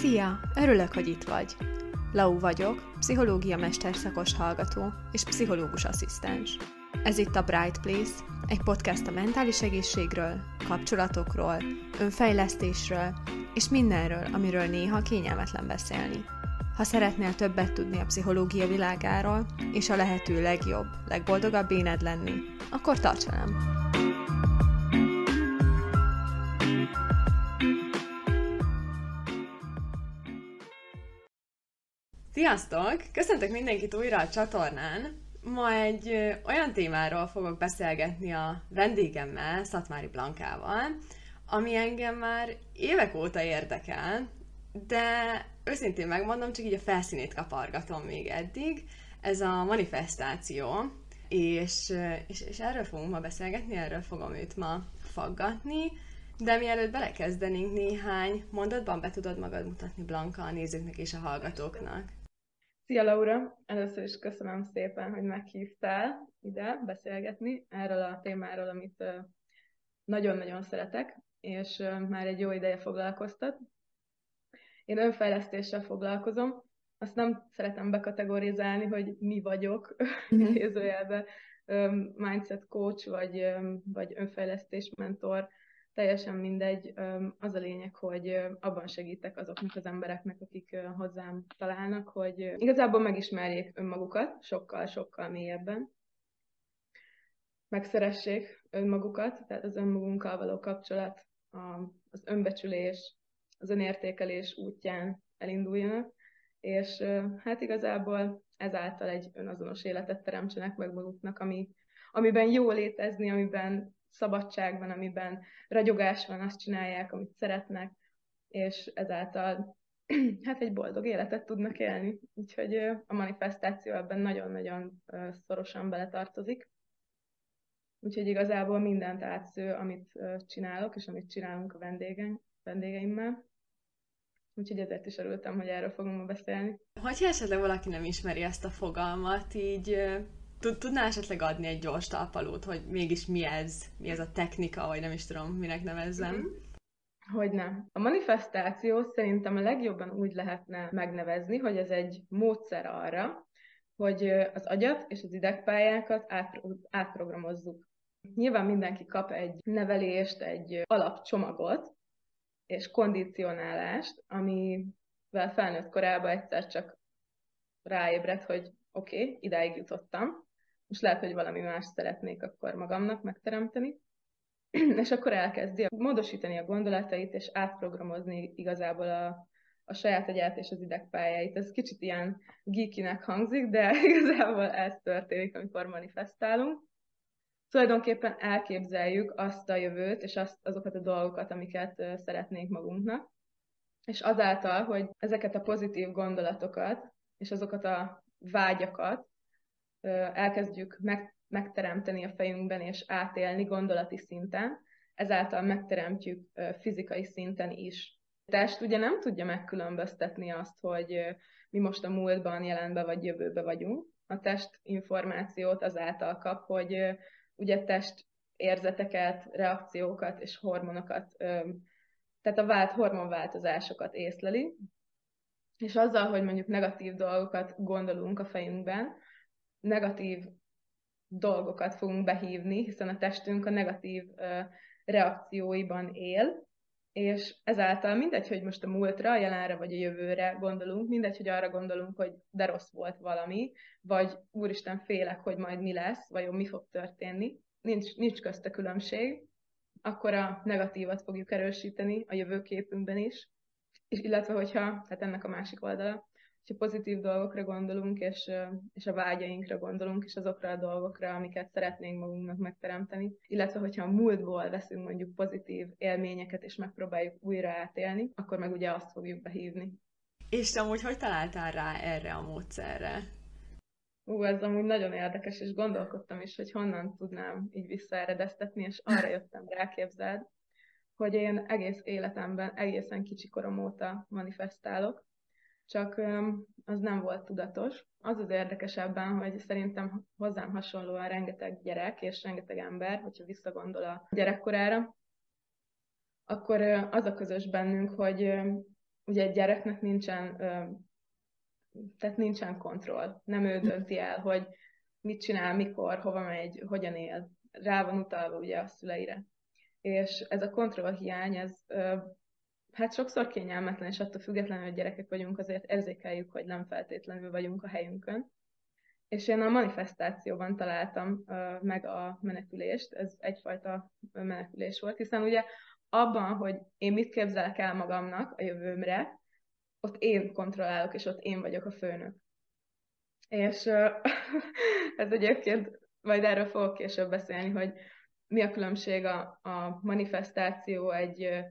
Szia! Örülök, hogy itt vagy. Lau vagyok, pszichológia mesterszakos hallgató és pszichológus asszisztens. Ez itt a Bright Place, egy podcast a mentális egészségről, kapcsolatokról, önfejlesztésről és mindenről, amiről néha kényelmetlen beszélni. Ha szeretnél többet tudni a pszichológia világáról, és a lehető legjobb, legboldogabb éned lenni, akkor tarts velem! Sziasztok! Köszöntök mindenkit újra a csatornán! Ma egy olyan témáról fogok beszélgetni a vendégemmel, Szatmári Blankával, ami engem már évek óta érdekel, de őszintén megmondom, csak így a felszínét kapargatom még eddig. Ez a manifestáció, és, és, és erről fogunk ma beszélgetni, erről fogom őt ma faggatni, de mielőtt belekezdenénk néhány mondatban, be tudod magad mutatni Blanka a nézőknek és a hallgatóknak. Szia Laura! Először is köszönöm szépen, hogy meghívtál ide beszélgetni erről a témáról, amit nagyon-nagyon szeretek, és már egy jó ideje foglalkoztat. Én önfejlesztéssel foglalkozom, azt nem szeretem bekategorizálni, hogy mi vagyok, mm-hmm. mindset coach, vagy, vagy önfejlesztés mentor, teljesen mindegy. Az a lényeg, hogy abban segítek azoknak az embereknek, akik hozzám találnak, hogy igazából megismerjék önmagukat sokkal-sokkal mélyebben. Megszeressék önmagukat, tehát az önmagunkkal való kapcsolat, az önbecsülés, az önértékelés útján elinduljanak, és hát igazából ezáltal egy önazonos életet teremtsenek meg maguknak, ami, amiben jó létezni, amiben szabadság van, amiben ragyogás van, azt csinálják, amit szeretnek, és ezáltal hát egy boldog életet tudnak élni. Úgyhogy a manifestáció ebben nagyon-nagyon szorosan beletartozik. Úgyhogy igazából mindent átsző, amit csinálok, és amit csinálunk a vendégeim, vendégeimmel. Úgyhogy ezért is örültem, hogy erről fogunk ma beszélni. Hogyha esetleg valaki nem ismeri ezt a fogalmat, így Tudnál esetleg adni egy gyors talpalót, hogy mégis mi ez, mi ez a technika, vagy nem is tudom, minek nevezzem? Mm-hmm. Hogy nem. A manifestáció szerintem a legjobban úgy lehetne megnevezni, hogy ez egy módszer arra, hogy az agyat és az idegpályákat át, átprogramozzuk. Nyilván mindenki kap egy nevelést, egy alapcsomagot és kondicionálást, amivel felnőtt korában egyszer csak ráébred, hogy oké, okay, idáig jutottam, most lehet, hogy valami más szeretnék akkor magamnak megteremteni, és akkor elkezdi módosítani a gondolatait, és átprogramozni igazából a, a saját agyát és az idegpályáit. Ez kicsit ilyen geekinek hangzik, de igazából ez történik, amikor manifestálunk. Tulajdonképpen elképzeljük azt a jövőt, és azt, azokat a dolgokat, amiket szeretnénk magunknak. És azáltal, hogy ezeket a pozitív gondolatokat, és azokat a vágyakat elkezdjük meg, megteremteni a fejünkben és átélni gondolati szinten, ezáltal megteremtjük fizikai szinten is. A test ugye nem tudja megkülönböztetni azt, hogy mi most a múltban, jelenben vagy jövőbe vagyunk. A test információt azáltal kap, hogy ugye test érzeteket, reakciókat és hormonokat, tehát a vált hormonváltozásokat észleli, és azzal, hogy mondjuk negatív dolgokat gondolunk a fejünkben, negatív dolgokat fogunk behívni, hiszen a testünk a negatív reakcióiban él, és ezáltal mindegy, hogy most a múltra, a jelenre vagy a jövőre gondolunk, mindegy, hogy arra gondolunk, hogy de rossz volt valami, vagy úristen félek, hogy majd mi lesz, vagy mi fog történni, nincs, nincs közt a különbség, akkor a negatívat fogjuk erősíteni a jövőképünkben is, és illetve hogyha, tehát ennek a másik oldala, hogyha pozitív dolgokra gondolunk, és, és a vágyainkra gondolunk, és azokra a dolgokra, amiket szeretnénk magunknak megteremteni, illetve hogyha a múltból veszünk mondjuk pozitív élményeket, és megpróbáljuk újra átélni, akkor meg ugye azt fogjuk behívni. És te amúgy hogy találtál rá erre a módszerre? Ú, ez amúgy nagyon érdekes, és gondolkodtam is, hogy honnan tudnám így visszaeredeztetni, és arra jöttem rá, képzeld, hogy én egész életemben, egészen kicsi korom óta manifestálok, csak az nem volt tudatos. Az az érdekesebben, hogy szerintem hozzám hasonlóan rengeteg gyerek és rengeteg ember, hogyha visszagondol a gyerekkorára, akkor az a közös bennünk, hogy, ugye egy gyereknek nincsen, tehát nincsen kontroll. Nem ő dönti el, hogy mit csinál, mikor, hova megy, hogyan él. Rá van utalva ugye a szüleire. És ez a kontrollhiány, ez hát sokszor kényelmetlen, és attól függetlenül, hogy gyerekek vagyunk, azért érzékeljük, hogy nem feltétlenül vagyunk a helyünkön. És én a manifestációban találtam meg a menekülést, ez egyfajta menekülés volt, hiszen ugye abban, hogy én mit képzelek el magamnak a jövőmre, ott én kontrollálok, és ott én vagyok a főnök. És uh, ez egyébként, majd erről fogok később beszélni, hogy mi a különbség a, a manifestáció egy,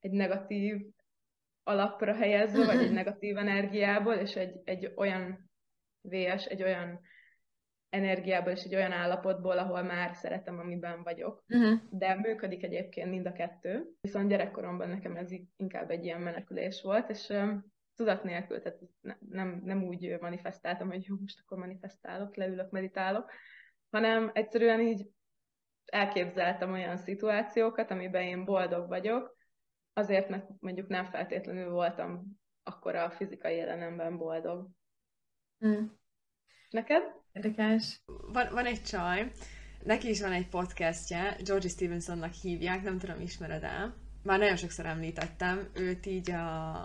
egy negatív alapra helyezve, vagy egy negatív energiából, és egy, egy olyan VS, egy olyan energiából és egy olyan állapotból, ahol már szeretem, amiben vagyok. Uh-huh. De működik egyébként mind a kettő. Viszont gyerekkoromban nekem ez inkább egy ilyen menekülés volt, és um, tudat nélkül, tehát ne, nem, nem úgy manifestáltam, hogy jó, most akkor manifestálok, leülök, meditálok, hanem egyszerűen így elképzeltem olyan szituációkat, amiben én boldog vagyok, azért, mert mondjuk nem feltétlenül voltam akkor a fizikai jelenemben boldog. Mm. Neked? Érdekes. Van, van egy csaj, neki is van egy podcastje, Georgie Stevensonnak hívják, nem tudom, ismered el. Már nagyon sokszor említettem, őt így a,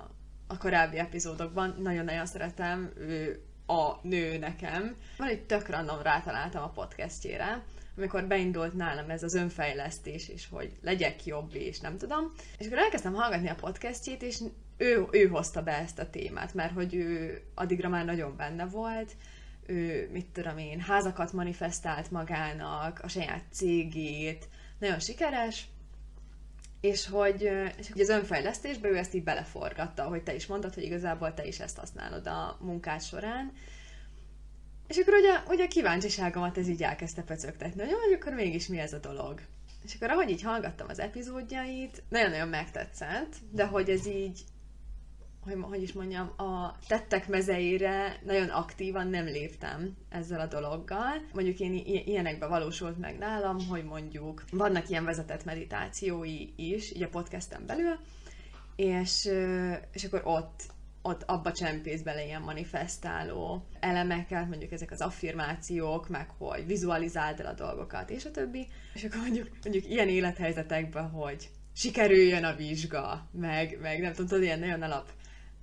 a korábbi epizódokban, nagyon-nagyon szeretem, ő a nő nekem. Van egy tök random rátaláltam a podcastjére, amikor beindult nálam ez az önfejlesztés, és hogy legyek jobb, és nem tudom. És akkor elkezdtem hallgatni a podcastjét, és ő, ő hozta be ezt a témát, mert hogy ő addigra már nagyon benne volt, ő, mit tudom én, házakat manifestált magának, a saját cégét, nagyon sikeres, és hogy, és hogy az önfejlesztésbe ő ezt így beleforgatta, hogy te is mondtad, hogy igazából te is ezt használod a munkád során, és akkor ugye, ugye a kíváncsiságomat ez így elkezdte pöcögtetni, hogy hogy akkor mégis mi ez a dolog. És akkor ahogy így hallgattam az epizódjait, nagyon-nagyon megtetszett, de hogy ez így, hogy, hogy is mondjam, a tettek mezeire nagyon aktívan nem léptem ezzel a dologgal. Mondjuk én ilyenekbe valósult meg nálam, hogy mondjuk vannak ilyen vezetett meditációi is, így a podcasten belül, és, és akkor ott ott abba csempész bele ilyen manifestáló elemeket, mondjuk ezek az affirmációk, meg hogy vizualizáld el a dolgokat, és a többi. És akkor mondjuk, mondjuk ilyen élethelyzetekben, hogy sikerüljön a vizsga, meg, meg nem tudom, tudod, ilyen nagyon alap,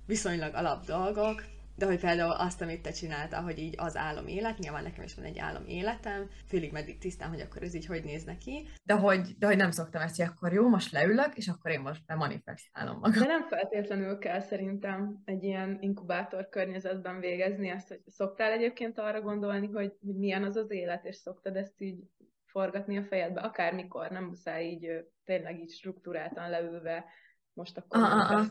viszonylag alap dolgok, de hogy például azt, amit te csináltál, hogy így az álom élet, nyilván nekem is van egy álom életem, félig meddig tisztán, hogy akkor ez így hogy néz neki. De hogy, de hogy nem szoktam ezt, hogy akkor jó, most leülök, és akkor én most bemanifestálom magam. De nem feltétlenül kell szerintem egy ilyen inkubátor környezetben végezni ezt, hogy szoktál egyébként arra gondolni, hogy, milyen az az élet, és szoktad ezt így forgatni a fejedbe, akármikor, nem muszáj így tényleg így struktúráltan leülve most akkor ah, ah,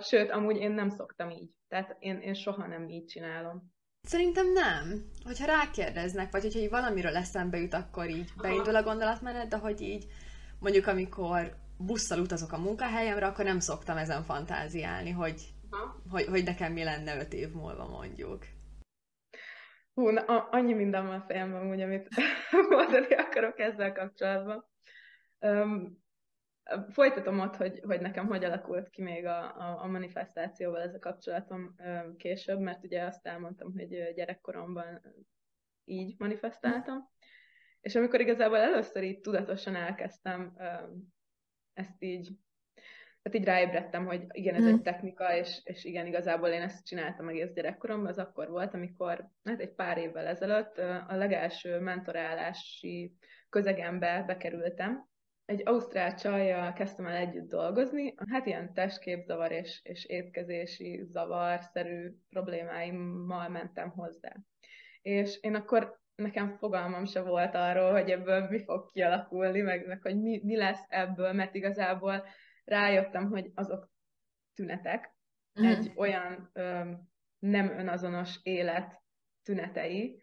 Sőt, amúgy én nem szoktam így. Tehát én, én soha nem így csinálom. Szerintem nem. Hogyha rákérdeznek, vagy hogyha így valamiről eszembe jut, akkor így beindul a gondolatmenet, de hogy így mondjuk amikor busszal utazok a munkahelyemre, akkor nem szoktam ezen fantáziálni, hogy, hogy, hogy nekem mi lenne öt év múlva mondjuk. Hú, na, annyi minden van a fejemben, úgy, amit mondani akarok ezzel kapcsolatban. Um, Folytatom ott, hogy, hogy nekem hogy alakult ki még a, a, a manifestációval ez a kapcsolatom később, mert ugye azt elmondtam, hogy gyerekkoromban így manifestáltam. És amikor igazából először így tudatosan elkezdtem ezt így, tehát így ráébredtem, hogy igen, ez egy hmm. technika, és, és igen, igazából én ezt csináltam egész gyerekkoromban, az akkor volt, amikor hát egy pár évvel ezelőtt a legelső mentorálási közegembe bekerültem, egy ausztrál csajjal kezdtem el együtt dolgozni, hát ilyen testképzavar és, és étkezési zavarszerű problémáimmal mentem hozzá. És én akkor nekem fogalmam se volt arról, hogy ebből mi fog kialakulni, meg, meg hogy mi, mi lesz ebből, mert igazából rájöttem, hogy azok tünetek, mm. egy olyan ö, nem önazonos élet tünetei,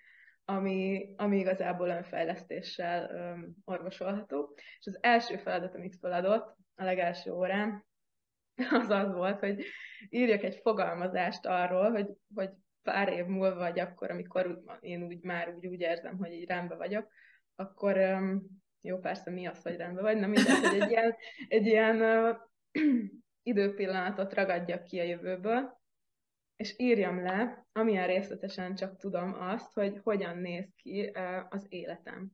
ami, ami igazából önfejlesztéssel um, orvosolható. És az első feladat, amit feladott a legelső órán, az az volt, hogy írjak egy fogalmazást arról, hogy, hogy pár év múlva, vagy akkor, amikor én úgy már úgy, úgy érzem, hogy így rendben vagyok, akkor um, jó, persze mi az, hogy rendben vagy, nem mindegy, hogy egy ilyen, egy ilyen uh, időpillanatot ragadjak ki a jövőből, és írjam le, amilyen részletesen csak tudom azt, hogy hogyan néz ki az életem.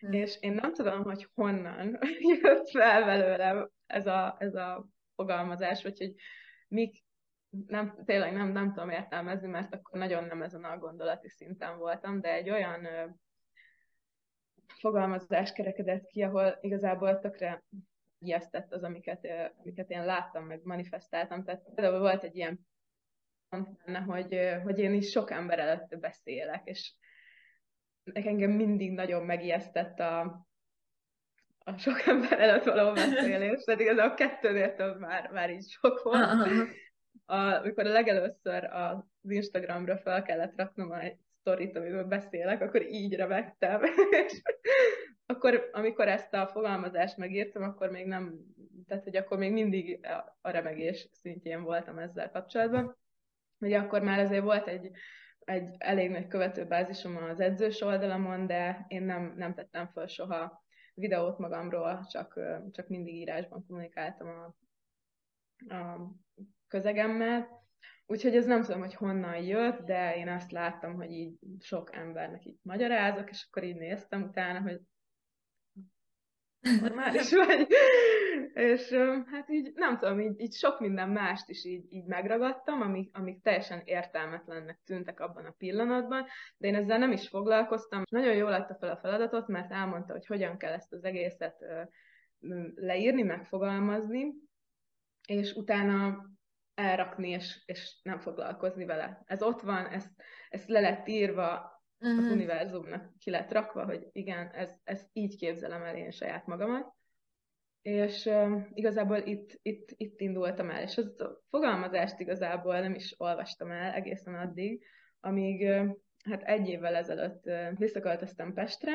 Hmm. És én nem tudom, hogy honnan jött fel belőlem ez a, ez a fogalmazás, vagy hogy mik, nem, tényleg nem, nem tudom értelmezni, mert akkor nagyon nem ezen a gondolati szinten voltam, de egy olyan ö, fogalmazás kerekedett ki, ahol igazából tökre ijesztett az, amiket, ö, amiket én láttam, meg manifestáltam. Tehát például volt egy ilyen benne, hogy, hogy én is sok ember előtt beszélek, és engem mindig nagyon megijesztett a, a sok ember előtt való beszélés, ez a kettőnél több már, már így sok volt. A, amikor a legelőször az Instagramra fel kellett raknom egy sztorit, amiről beszélek, akkor így remektem. és akkor, amikor ezt a fogalmazást megírtam, akkor még nem, tehát hogy akkor még mindig a remegés szintjén voltam ezzel kapcsolatban. Ugye akkor már azért volt egy, egy elég nagy követőbázisom az edzős oldalamon, de én nem, nem tettem föl soha videót magamról, csak, csak mindig írásban kommunikáltam a, a közegemmel. Úgyhogy ez nem tudom, hogy honnan jött, de én azt láttam, hogy így sok embernek így magyarázok, és akkor így néztem utána, hogy normális vagy. és hát így nem tudom, így, így sok minden mást is így, így megragadtam, amik, amik teljesen értelmetlennek tűntek abban a pillanatban, de én ezzel nem is foglalkoztam. Nagyon jól lett fel a feladatot, mert elmondta, hogy hogyan kell ezt az egészet leírni, megfogalmazni, és utána elrakni, és, és nem foglalkozni vele. Ez ott van, ez, ez le lett írva, uh-huh. az mhm. univerzumnak ki lett rakva, hogy igen, ez, ez így képzelem el én saját magamat. És uh, igazából itt, itt, itt indultam el, és az a fogalmazást igazából nem is olvastam el egészen addig, amíg uh, hát egy évvel ezelőtt uh, visszaköltöztem Pestre,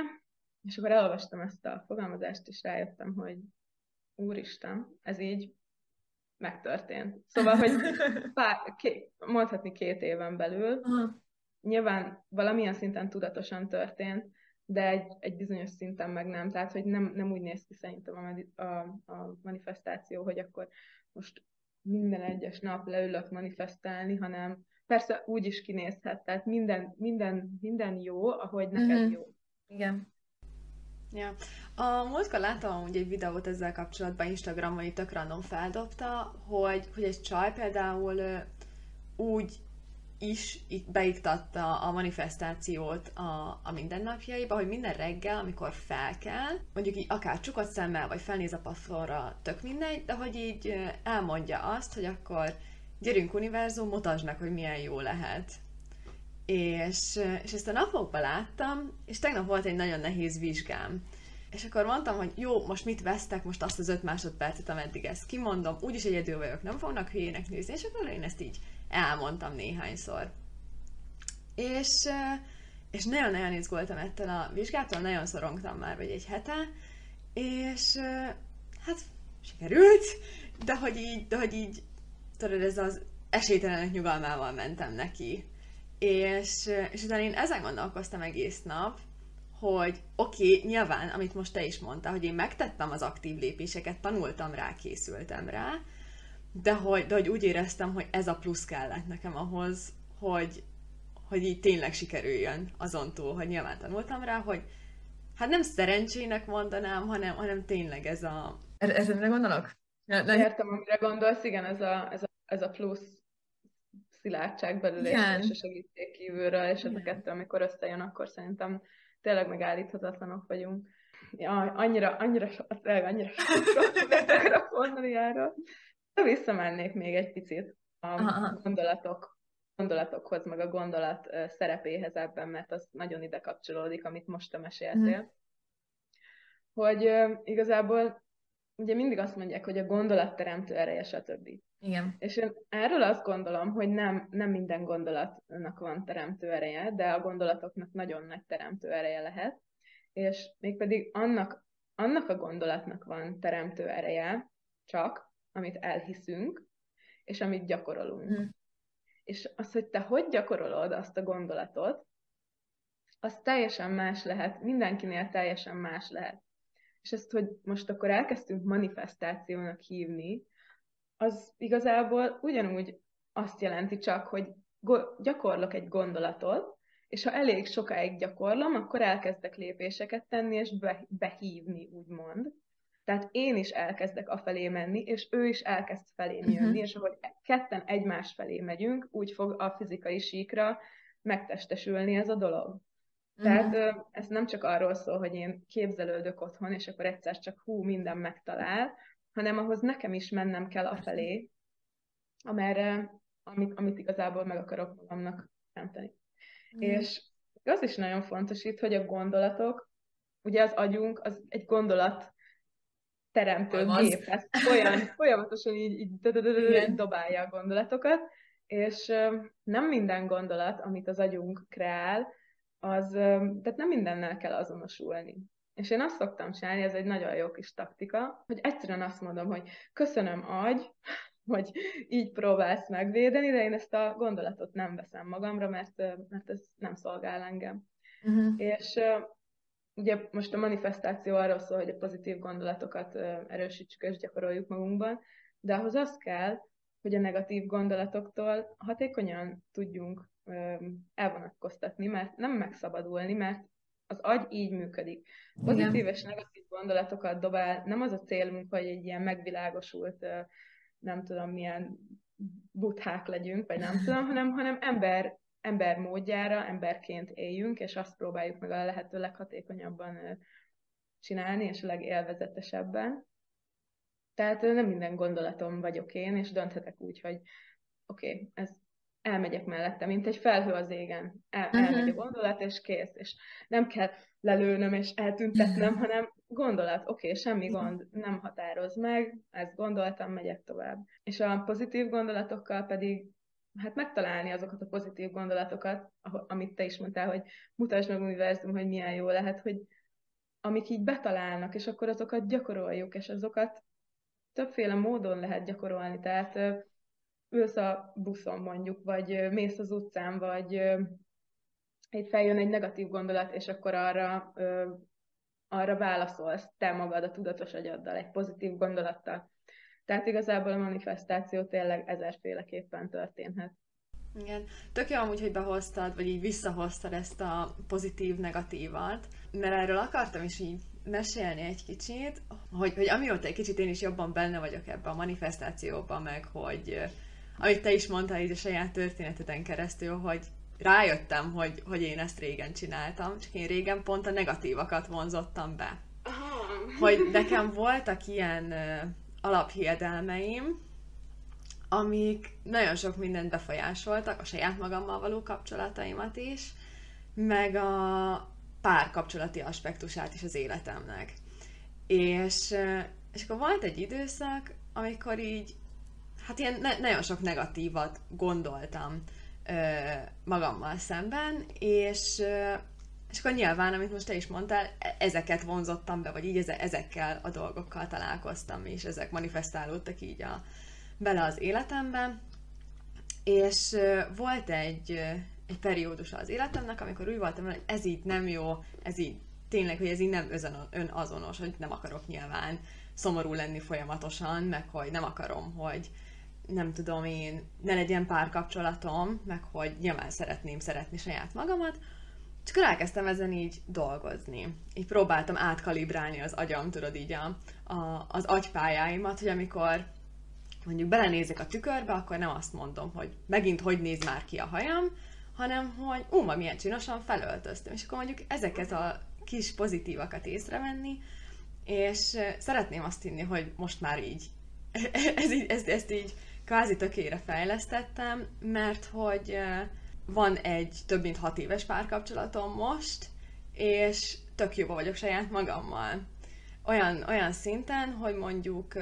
és akkor elolvastam ezt a fogalmazást, és rájöttem, hogy úristen, ez így megtörtént. Szóval, hogy pár, ké, mondhatni két éven belül, uh-huh nyilván valamilyen szinten tudatosan történt, de egy, egy bizonyos szinten meg nem. Tehát, hogy nem, nem úgy néz ki szerintem a, a, a manifestáció, hogy akkor most minden egyes nap leülök manifestálni, hanem persze úgy is kinézhet, tehát minden, minden, minden jó, ahogy neked uh-huh. jó. Igen. Ja. A múltkor láttam úgy egy videót ezzel kapcsolatban Instagramon, itt tök random feldobta, hogy, hogy egy csaj például úgy is beiktatta a manifestációt a, a mindennapjaiba, hogy minden reggel, amikor fel kell, mondjuk így akár csukott szemmel, vagy felnéz a passzorra, tök mindegy, de hogy így elmondja azt, hogy akkor gyerünk univerzum, mutasd meg, hogy milyen jó lehet. És, és ezt a napokban láttam, és tegnap volt egy nagyon nehéz vizsgám. És akkor mondtam, hogy jó, most mit vesztek, most azt az öt másodpercet, ameddig ezt kimondom, úgyis egyedül vagyok, nem fognak hülyének nézni, és akkor én ezt így elmondtam néhányszor. És, és nagyon-nagyon izgultam ettől a vizsgától, nagyon szorongtam már, vagy egy hete, és hát sikerült, de hogy így, de hogy így tudod, ez az esélytelenek nyugalmával mentem neki. És, és utána én ezen gondolkoztam egész nap, hogy oké, okay, nyilván, amit most te is mondtál, hogy én megtettem az aktív lépéseket, tanultam rá, készültem rá, de hogy, de hogy úgy éreztem, hogy ez a plusz kellett nekem ahhoz, hogy, hogy így tényleg sikerüljön azon túl, hogy nyilván tanultam rá, hogy hát nem szerencsének mondanám, hanem, hanem tényleg ez a... Ez mire gondolok? De... Értem, amire gondolsz, igen, ez a, ez a, ez a plusz szilárdság belül és a segítség kívülről, és ez a kettő, amikor összejön, akkor szerintem tényleg megállíthatatlanok vagyunk. Ja, annyira, annyira, tényleg annyira sokat akarok mondani erről. Visszamennék még egy picit a Aha. gondolatok, gondolatokhoz, meg a gondolat szerepéhez ebben, mert az nagyon ide kapcsolódik, amit most te meséltél. Hmm. Hogy igazából ugye mindig azt mondják, hogy a gondolat teremtő ereje, stb. Igen. És én erről azt gondolom, hogy nem, nem minden gondolatnak van teremtő ereje, de a gondolatoknak nagyon nagy teremtő ereje lehet, és mégpedig annak, annak a gondolatnak van teremtő ereje, csak, amit elhiszünk, és amit gyakorolunk. Mm. És az, hogy te hogy gyakorolod azt a gondolatot, az teljesen más lehet, mindenkinél teljesen más lehet. És ezt, hogy most akkor elkezdtünk manifestációnak hívni, az igazából ugyanúgy azt jelenti csak, hogy gyakorlok egy gondolatot, és ha elég sokáig gyakorlom, akkor elkezdek lépéseket tenni, és be, behívni, úgymond. Tehát én is elkezdek afelé menni, és ő is elkezd felé jönni, uh-huh. és ahogy ketten egymás felé megyünk, úgy fog a fizikai síkra megtestesülni ez a dolog. Uh-huh. Tehát ez nem csak arról szól, hogy én képzelődök otthon, és akkor egyszer csak hú, minden megtalál, hanem ahhoz nekem is mennem kell afelé, amerre, amit, amit igazából meg akarok magamnak teremteni. Mm. És az is nagyon fontos itt, hogy a gondolatok, ugye az agyunk az egy gondolat teremtő gép, ez olyan, folyamatosan így, így dobálja a gondolatokat, és nem minden gondolat, amit az agyunk kreál, az, tehát nem mindennel kell azonosulni. És én azt szoktam csinálni, ez egy nagyon jó kis taktika, hogy egyszerűen azt mondom, hogy köszönöm agy, hogy így próbálsz megvédeni, de én ezt a gondolatot nem veszem magamra, mert, mert ez nem szolgál engem. Uh-huh. És ugye most a manifestáció arról szól, hogy a pozitív gondolatokat erősítsük és gyakoroljuk magunkban, de ahhoz az kell, hogy a negatív gondolatoktól hatékonyan tudjunk elvonatkoztatni, mert nem megszabadulni, mert az agy így működik. Pozitív Igen. és negatív gondolatokat dobál, nem az a célunk, hogy egy ilyen megvilágosult nem tudom milyen buthák legyünk, vagy nem tudom, hanem, hanem ember, ember módjára, emberként éljünk, és azt próbáljuk meg a lehető leghatékonyabban csinálni, és a legélvezetesebben. Tehát nem minden gondolatom vagyok én, és dönthetek úgy, hogy oké, okay, ez elmegyek mellette, mint egy felhő az égen. El, uh-huh. Elmegy a gondolat, és kész. És nem kell lelőnöm és eltüntetnem, hanem gondolat, oké, okay, semmi gond, nem határoz meg, ezt gondoltam, megyek tovább. És a pozitív gondolatokkal pedig hát megtalálni azokat a pozitív gondolatokat, amit te is mondtál, hogy mutasd meg univerzum, hogy milyen jó lehet, hogy amik így betalálnak, és akkor azokat gyakoroljuk, és azokat többféle módon lehet gyakorolni, tehát ülsz a buszon mondjuk, vagy mész az utcán, vagy egy feljön egy negatív gondolat, és akkor arra arra válaszolsz te magad a tudatos agyaddal, egy pozitív gondolattal. Tehát igazából a manifestáció tényleg ezerféleképpen történhet. Igen. Tök jó amúgy, hogy behoztad, vagy így visszahoztad ezt a pozitív-negatívat, mert erről akartam is így mesélni egy kicsit, hogy, hogy amióta egy kicsit én is jobban benne vagyok ebben a manifestációban, meg hogy amit te is mondtál így a saját történeteden keresztül, hogy rájöttem, hogy, hogy én ezt régen csináltam, csak én régen pont a negatívakat vonzottam be. Hogy nekem voltak ilyen uh, alaphiedelmeim, amik nagyon sok mindent befolyásoltak, a saját magammal való kapcsolataimat is, meg a párkapcsolati aspektusát is az életemnek. És, és akkor volt egy időszak, amikor így, hát ilyen ne- nagyon sok negatívat gondoltam magammal szemben, és, és akkor nyilván, amit most te is mondtál, e, ezeket vonzottam be, vagy így ezekkel a dolgokkal találkoztam, és ezek manifestálódtak így a, bele az életembe. És volt egy, egy periódus az életemnek, amikor úgy voltam, hogy ez így nem jó, ez így tényleg, hogy ez így nem önazonos, hogy nem akarok nyilván szomorú lenni folyamatosan, meg hogy nem akarom, hogy nem tudom én, ne legyen párkapcsolatom, meg hogy nyilván szeretném szeretni saját magamat, csak elkezdtem ezen így dolgozni. Így próbáltam átkalibrálni az agyam, tudod így a, a, az agypályáimat, hogy amikor mondjuk belenézek a tükörbe, akkor nem azt mondom, hogy megint hogy néz már ki a hajam, hanem hogy ú, ma milyen csinosan felöltöztem. És akkor mondjuk ezeket a kis pozitívakat észrevenni, és szeretném azt hinni, hogy most már így, ez így ezt, ezt így kvázi tökére fejlesztettem, mert hogy van egy több mint hat éves párkapcsolatom most, és tök jóba vagyok saját magammal. Olyan, olyan szinten, hogy mondjuk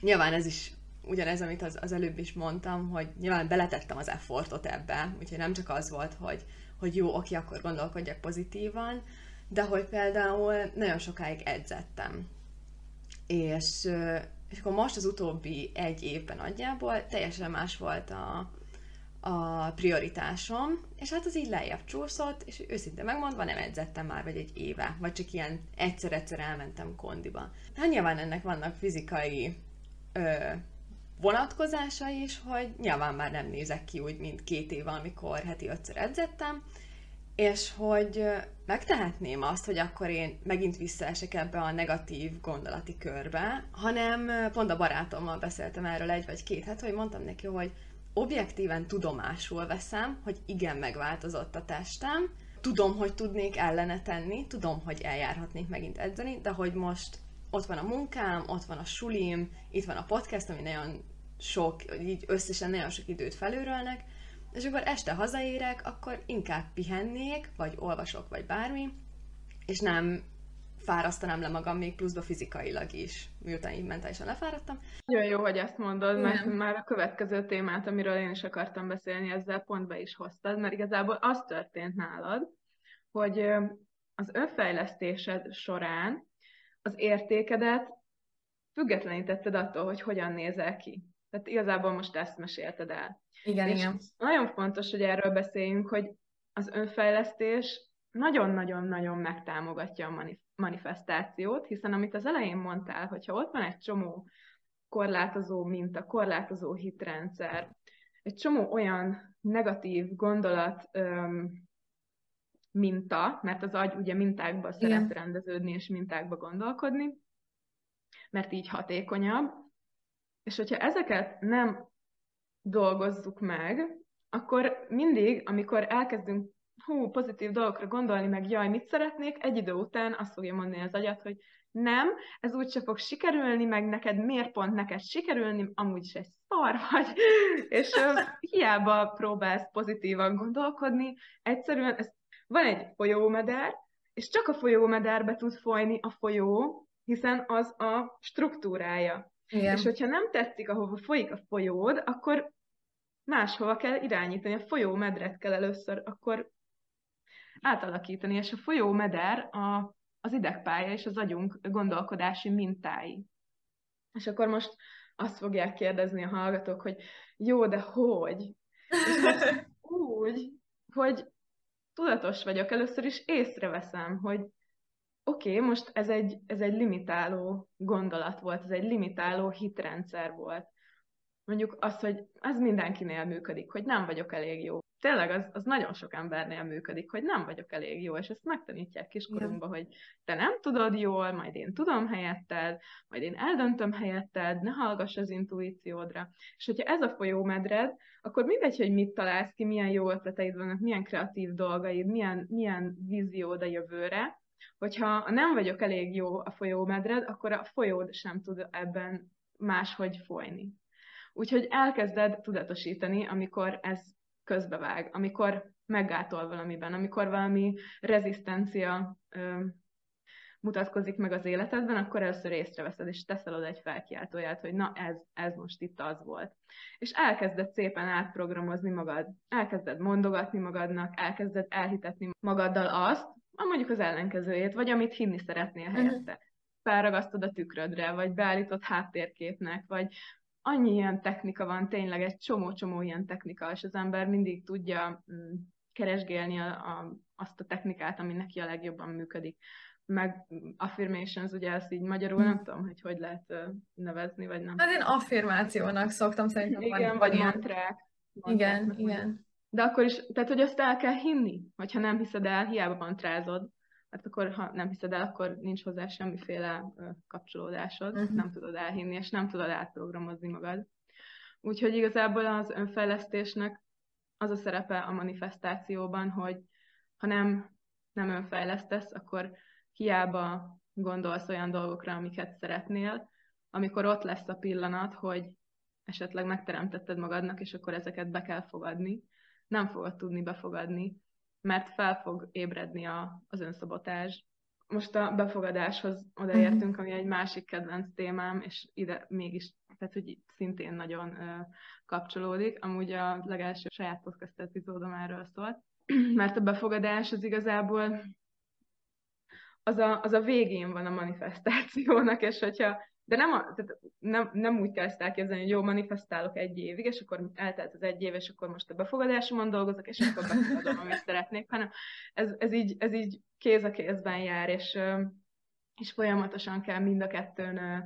nyilván ez is ugyanez, amit az, az előbb is mondtam, hogy nyilván beletettem az effortot ebbe, úgyhogy nem csak az volt, hogy, hogy jó, oké, akkor gondolkodjak pozitívan, de hogy például nagyon sokáig edzettem. És, és akkor most az utóbbi egy évben nagyjából teljesen más volt a, a prioritásom, és hát az így lejjebb csúszott, és őszintén megmondva nem edzettem már vagy egy éve, vagy csak ilyen egyszer-egyszer elmentem kondiba. Hát nyilván ennek vannak fizikai ö, vonatkozása is, hogy nyilván már nem nézek ki úgy, mint két éve, amikor heti ötször edzettem, és hogy megtehetném azt, hogy akkor én megint visszaesek ebbe a negatív gondolati körbe, hanem pont a barátommal beszéltem erről egy vagy két hát, hogy mondtam neki, hogy objektíven tudomásul veszem, hogy igen, megváltozott a testem, tudom, hogy tudnék ellene tenni, tudom, hogy eljárhatnék megint edzeni, de hogy most ott van a munkám, ott van a sulim, itt van a podcast, ami nagyon sok, így összesen nagyon sok időt felőrölnek, és akkor este hazaérek, akkor inkább pihennék, vagy olvasok, vagy bármi, és nem fárasztanám le magam még pluszba fizikailag is, miután így mentálisan lefáradtam. Nagyon jó, hogy ezt mondod, mert Igen. már a következő témát, amiről én is akartam beszélni, ezzel pont be is hoztad, mert igazából az történt nálad, hogy az önfejlesztésed során az értékedet függetlenítetted attól, hogy hogyan nézel ki. Tehát igazából most ezt mesélted el. Igen, És igen. Nagyon fontos, hogy erről beszéljünk, hogy az önfejlesztés nagyon-nagyon-nagyon megtámogatja a manif- manifestációt, hiszen amit az elején mondtál, hogyha ott van egy csomó korlátozó minta, korlátozó hitrendszer, egy csomó olyan negatív gondolat öm, minta, mert az agy ugye mintákba szeret rendeződni és mintákba gondolkodni, mert így hatékonyabb, és hogyha ezeket nem dolgozzuk meg, akkor mindig, amikor elkezdünk hú, pozitív dolgokra gondolni, meg jaj, mit szeretnék, egy idő után azt fogja mondani az agyat, hogy nem, ez úgyse fog sikerülni, meg neked miért pont neked sikerülni, amúgy is egy szar vagy, és uh, hiába próbálsz pozitívan gondolkodni, egyszerűen ez, van egy folyómeder, és csak a folyómederbe tud folyni a folyó, hiszen az a struktúrája. Igen. És hogyha nem tetszik, ahova folyik a folyód, akkor máshova kell irányítani. A folyó medret kell először akkor átalakítani, és a folyó meder a, az idegpálya és az agyunk gondolkodási mintái. És akkor most azt fogják kérdezni a hallgatók, hogy jó, de hogy? És úgy, hogy tudatos vagyok, először is észreveszem, hogy oké, okay, most ez egy, ez egy limitáló gondolat volt, ez egy limitáló hitrendszer volt. Mondjuk az, hogy ez mindenkinél működik, hogy nem vagyok elég jó. Tényleg az, az nagyon sok embernél működik, hogy nem vagyok elég jó, és ezt megtanítják kiskorunkba, hogy te nem tudod jól, majd én tudom helyetted, majd én eldöntöm helyetted, ne hallgass az intuíciódra. És hogyha ez a folyómedred, akkor mindegy, hogy mit találsz ki, milyen jó ötleteid vannak, milyen kreatív dolgaid, milyen, milyen víziód a jövőre, hogyha nem vagyok elég jó a folyómedred, akkor a folyód sem tud ebben máshogy folyni. Úgyhogy elkezded tudatosítani, amikor ez közbevág, amikor meggátol valamiben, amikor valami rezisztencia ö, mutatkozik meg az életedben, akkor először észreveszed, és teszel oda egy felkiáltóját, hogy na ez, ez most itt az volt. És elkezded szépen átprogramozni magad, elkezded mondogatni magadnak, elkezded elhitetni magaddal azt, mondjuk az ellenkezőjét, vagy amit hinni szeretnél mhm. helyette. Felragasztod a tükrödre, vagy beállított háttérképnek, vagy annyi ilyen technika van, tényleg egy csomó-csomó ilyen technika, és az ember mindig tudja mm, keresgélni a, a, azt a technikát, ami neki a legjobban működik. Meg affirmations, ugye ezt így magyarul nem tudom, hogy hogy lehet nevezni, vagy nem. Hát én affirmációnak szoktam szerintem. Igen, van, vagy ilyen... mantrák. Igen, igen. De akkor is, tehát hogy azt el kell hinni, hogyha nem hiszed el, hiába mantrázod, hát akkor ha nem hiszed el, akkor nincs hozzá semmiféle kapcsolódásod, uh-huh. nem tudod elhinni, és nem tudod átprogramozni magad. Úgyhogy igazából az önfejlesztésnek az a szerepe a manifestációban, hogy ha nem, nem önfejlesztesz, akkor hiába gondolsz olyan dolgokra, amiket szeretnél, amikor ott lesz a pillanat, hogy esetleg megteremtetted magadnak, és akkor ezeket be kell fogadni, nem fogod tudni befogadni, mert fel fog ébredni a, az önszabotás. Most a befogadáshoz odaértünk, mhm. ami egy másik kedvenc témám, és ide mégis, tehát hogy szintén nagyon ö, kapcsolódik. Amúgy a legelső saját podcast epizódom erről szólt, mert a befogadás az igazából az a, az a végén van a manifestációnak, és hogyha de nem, a, tehát nem, nem úgy kell ezt elképzelni, hogy jó, manifestálok egy évig, és akkor eltelt az egy év, és akkor most a befogadásomon dolgozok, és akkor befogadom, amit szeretnék, hanem ez, ez, így, ez így kéz a kézben jár, és, és folyamatosan kell mind a kettőn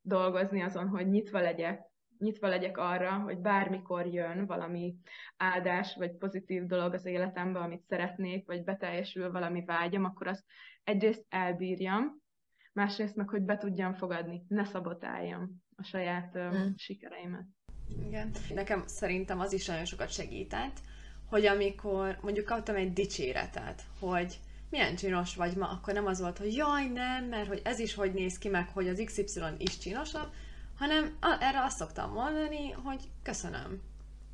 dolgozni azon, hogy nyitva legyek, nyitva legyek arra, hogy bármikor jön valami áldás, vagy pozitív dolog az életembe, amit szeretnék, vagy beteljesül valami vágyam, akkor azt egyrészt elbírjam, másrészt meg, hogy be tudjam fogadni, ne szabotáljam a saját mm. sikereimet. Igen. Nekem szerintem az is nagyon sokat segített, hogy amikor mondjuk kaptam egy dicséretet, hogy milyen csinos vagy ma, akkor nem az volt, hogy jaj, nem, mert hogy ez is hogy néz ki, meg hogy az XY is csinosabb, hanem erre azt szoktam mondani, hogy köszönöm.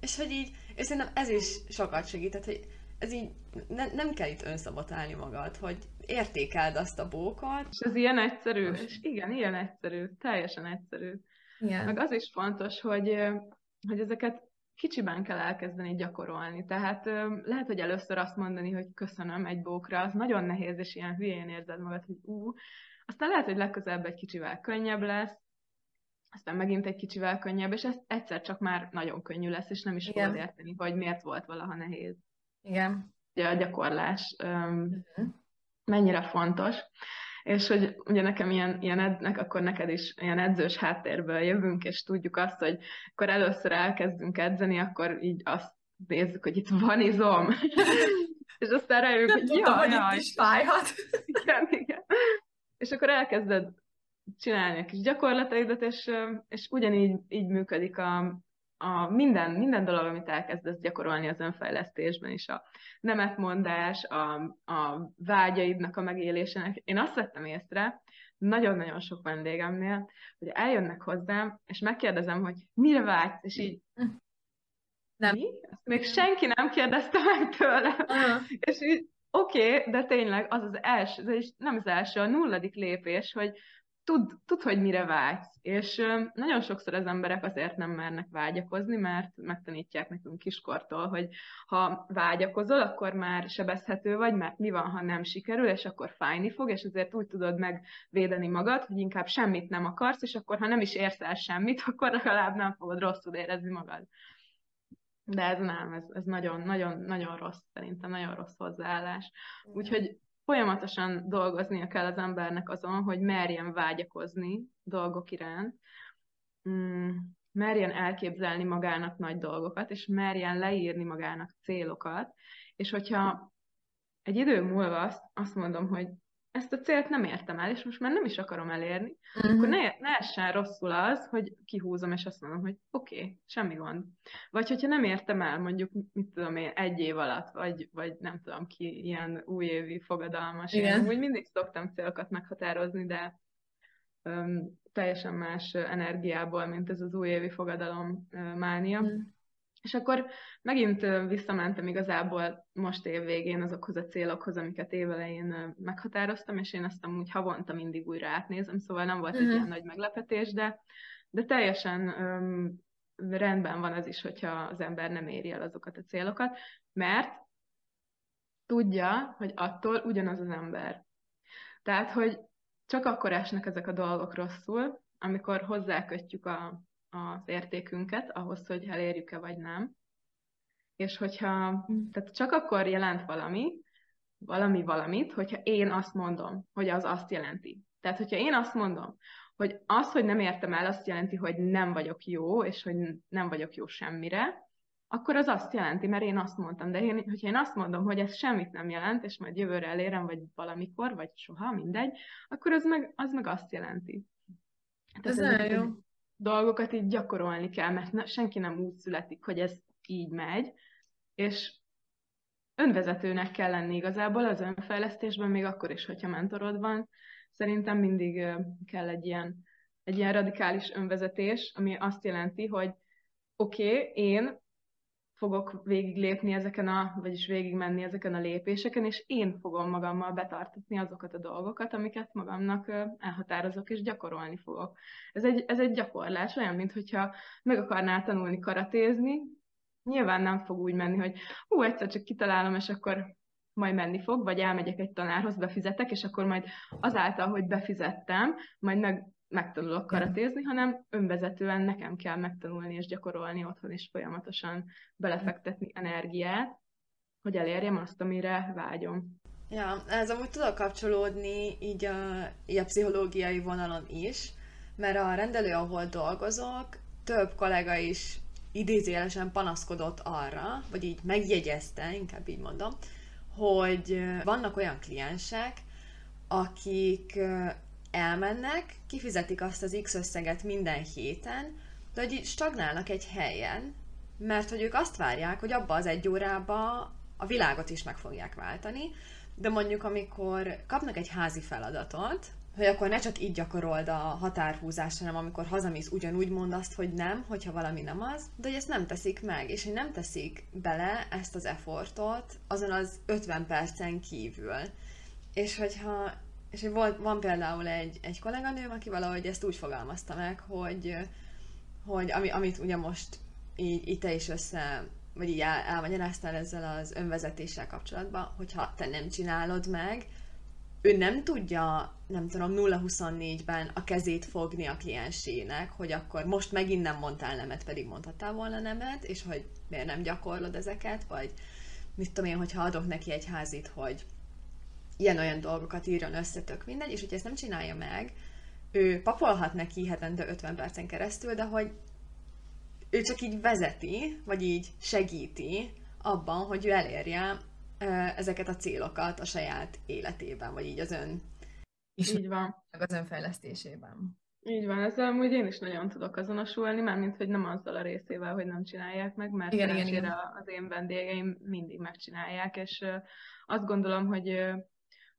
És hogy így, és szerintem ez is sokat segített, hogy ez így ne, nem kell itt önszabotálni magad, hogy értékeld azt a bókot. És ez ilyen egyszerű, és igen, ilyen egyszerű, teljesen egyszerű. Igen. Meg az is fontos, hogy, hogy ezeket kicsiben kell elkezdeni gyakorolni. Tehát lehet, hogy először azt mondani, hogy köszönöm egy bókra, az nagyon nehéz, és ilyen hülyén érzed magad, hogy ú, aztán lehet, hogy legközelebb egy kicsivel könnyebb lesz, aztán megint egy kicsivel könnyebb, és ez egyszer csak már nagyon könnyű lesz, és nem is fogod érteni, hogy miért volt valaha nehéz. Igen. Ugye a gyakorlás um, uh-huh. mennyire fontos, és hogy ugye nekem ilyen, ilyen ednek, akkor neked is ilyen edzős háttérből jövünk, és tudjuk azt, hogy akkor először elkezdünk edzeni, akkor így azt nézzük, hogy itt van izom. és aztán rájövünk, hogy jaj, hogy jaj. itt is fájhat. igen, igen. És akkor elkezded csinálni a kis gyakorlataidat, és, és ugyanígy így működik a, a minden, minden dolog, amit elkezdesz gyakorolni az önfejlesztésben is, a nemetmondás, a, a vágyaidnak a megélésének. Én azt vettem észre, nagyon-nagyon sok vendégemnél, hogy eljönnek hozzám, és megkérdezem, hogy mire vágysz, és így nem. Mi? Ezt még senki nem kérdezte meg tőle. Uh-huh. És így, oké, okay, de tényleg az az első, ez nem az első, a nulladik lépés, hogy tud, tud, hogy mire vágysz. És nagyon sokszor az emberek azért nem mernek vágyakozni, mert megtanítják nekünk kiskortól, hogy ha vágyakozol, akkor már sebezhető vagy, mert mi van, ha nem sikerül, és akkor fájni fog, és azért úgy tudod megvédeni magad, hogy inkább semmit nem akarsz, és akkor ha nem is érsz el semmit, akkor legalább nem fogod rosszul érezni magad. De ez nem, ez, ez nagyon, nagyon, nagyon rossz, szerintem nagyon rossz hozzáállás. Úgyhogy folyamatosan dolgoznia kell az embernek azon, hogy merjen vágyakozni dolgok iránt, mm, merjen elképzelni magának nagy dolgokat, és merjen leírni magának célokat, és hogyha egy idő múlva azt, azt mondom, hogy ezt a célt nem értem el, és most már nem is akarom elérni, uh-huh. akkor ne, ne essen rosszul az, hogy kihúzom, és azt mondom, hogy oké, okay, semmi gond. Vagy hogyha nem értem el, mondjuk, mit tudom én, egy év alatt, vagy, vagy nem tudom ki, ilyen újévi fogadalmas. Igen. Én úgy mindig szoktam célokat meghatározni, de um, teljesen más energiából, mint ez az újévi fogadalom uh, mánia. Uh-huh. És akkor megint visszamentem igazából most év végén azokhoz a célokhoz, amiket évelején meghatároztam, és én ezt amúgy havonta mindig újra átnézem, szóval nem volt uh-huh. egy mhm. ilyen nagy meglepetés, de, de teljesen um, rendben van az is, hogyha az ember nem éri el azokat a célokat, mert tudja, hogy attól ugyanaz az ember. Tehát, hogy csak akkor esnek ezek a dolgok rosszul, amikor hozzákötjük a, az értékünket ahhoz, hogy elérjük-e vagy nem. És hogyha, mm. tehát csak akkor jelent valami, valami valamit, hogyha én azt mondom, hogy az azt jelenti. Tehát, hogyha én azt mondom, hogy az, hogy nem értem el, azt jelenti, hogy nem vagyok jó, és hogy nem vagyok jó semmire, akkor az azt jelenti, mert én azt mondtam. De én, hogyha én azt mondom, hogy ez semmit nem jelent, és majd jövőre elérem, vagy valamikor, vagy soha, mindegy, akkor az meg, az meg azt jelenti. Tehát ez, ez nagyon jó dolgokat így gyakorolni kell, mert ne, senki nem úgy születik, hogy ez így megy, és önvezetőnek kell lenni igazából az önfejlesztésben, még akkor is, hogyha mentorod van. Szerintem mindig kell egy ilyen, egy ilyen radikális önvezetés, ami azt jelenti, hogy oké, okay, én fogok végiglépni ezeken a, vagyis végigmenni ezeken a lépéseken, és én fogom magammal betartatni azokat a dolgokat, amiket magamnak elhatározok, és gyakorolni fogok. Ez egy, ez egy gyakorlás, olyan, mintha meg akarnál tanulni karatézni, nyilván nem fog úgy menni, hogy hú, egyszer csak kitalálom, és akkor majd menni fog, vagy elmegyek egy tanárhoz, befizetek, és akkor majd azáltal, hogy befizettem, majd meg megtanulok karatézni, hanem önvezetően nekem kell megtanulni és gyakorolni otthon, és folyamatosan belefektetni energiát, hogy elérjem azt, amire vágyom. Ja, ez amúgy tudok kapcsolódni így a, így a pszichológiai vonalon is, mert a rendelő, ahol dolgozok, több kollega is idézélesen panaszkodott arra, vagy így megjegyezte, inkább így mondom, hogy vannak olyan kliensek, akik elmennek, kifizetik azt az X összeget minden héten, de hogy stagnálnak egy helyen, mert hogy ők azt várják, hogy abba az egy órába a világot is meg fogják váltani, de mondjuk amikor kapnak egy házi feladatot, hogy akkor ne csak így gyakorold a határhúzást, hanem amikor hazamész, ugyanúgy mond azt, hogy nem, hogyha valami nem az, de hogy ezt nem teszik meg, és hogy nem teszik bele ezt az effortot azon az 50 percen kívül. És hogyha és volt, van például egy, egy kolléganőm, aki valahogy ezt úgy fogalmazta meg, hogy, hogy ami, amit ugye most így, így te is össze, vagy így el, elmagyaráztál ezzel az önvezetéssel kapcsolatban, hogyha te nem csinálod meg, ő nem tudja, nem tudom, 0-24-ben a kezét fogni a kliensének, hogy akkor most megint nem mondtál nemet, pedig mondhattál volna nemet, és hogy miért nem gyakorlod ezeket, vagy mit tudom én, hogyha adok neki egy házit, hogy ilyen-olyan dolgokat írjon össze, tök mindegy, és hogyha ezt nem csinálja meg, ő papolhat neki hetente 50 percen keresztül, de hogy ő csak így vezeti, vagy így segíti abban, hogy ő elérje ezeket a célokat a saját életében, vagy így az ön és így van. Meg az önfejlesztésében. Így van, ezzel amúgy én is nagyon tudok azonosulni, mármint, hogy nem azzal a részével, hogy nem csinálják meg, mert igen, igen, igen. az én vendégeim mindig megcsinálják, és azt gondolom, hogy,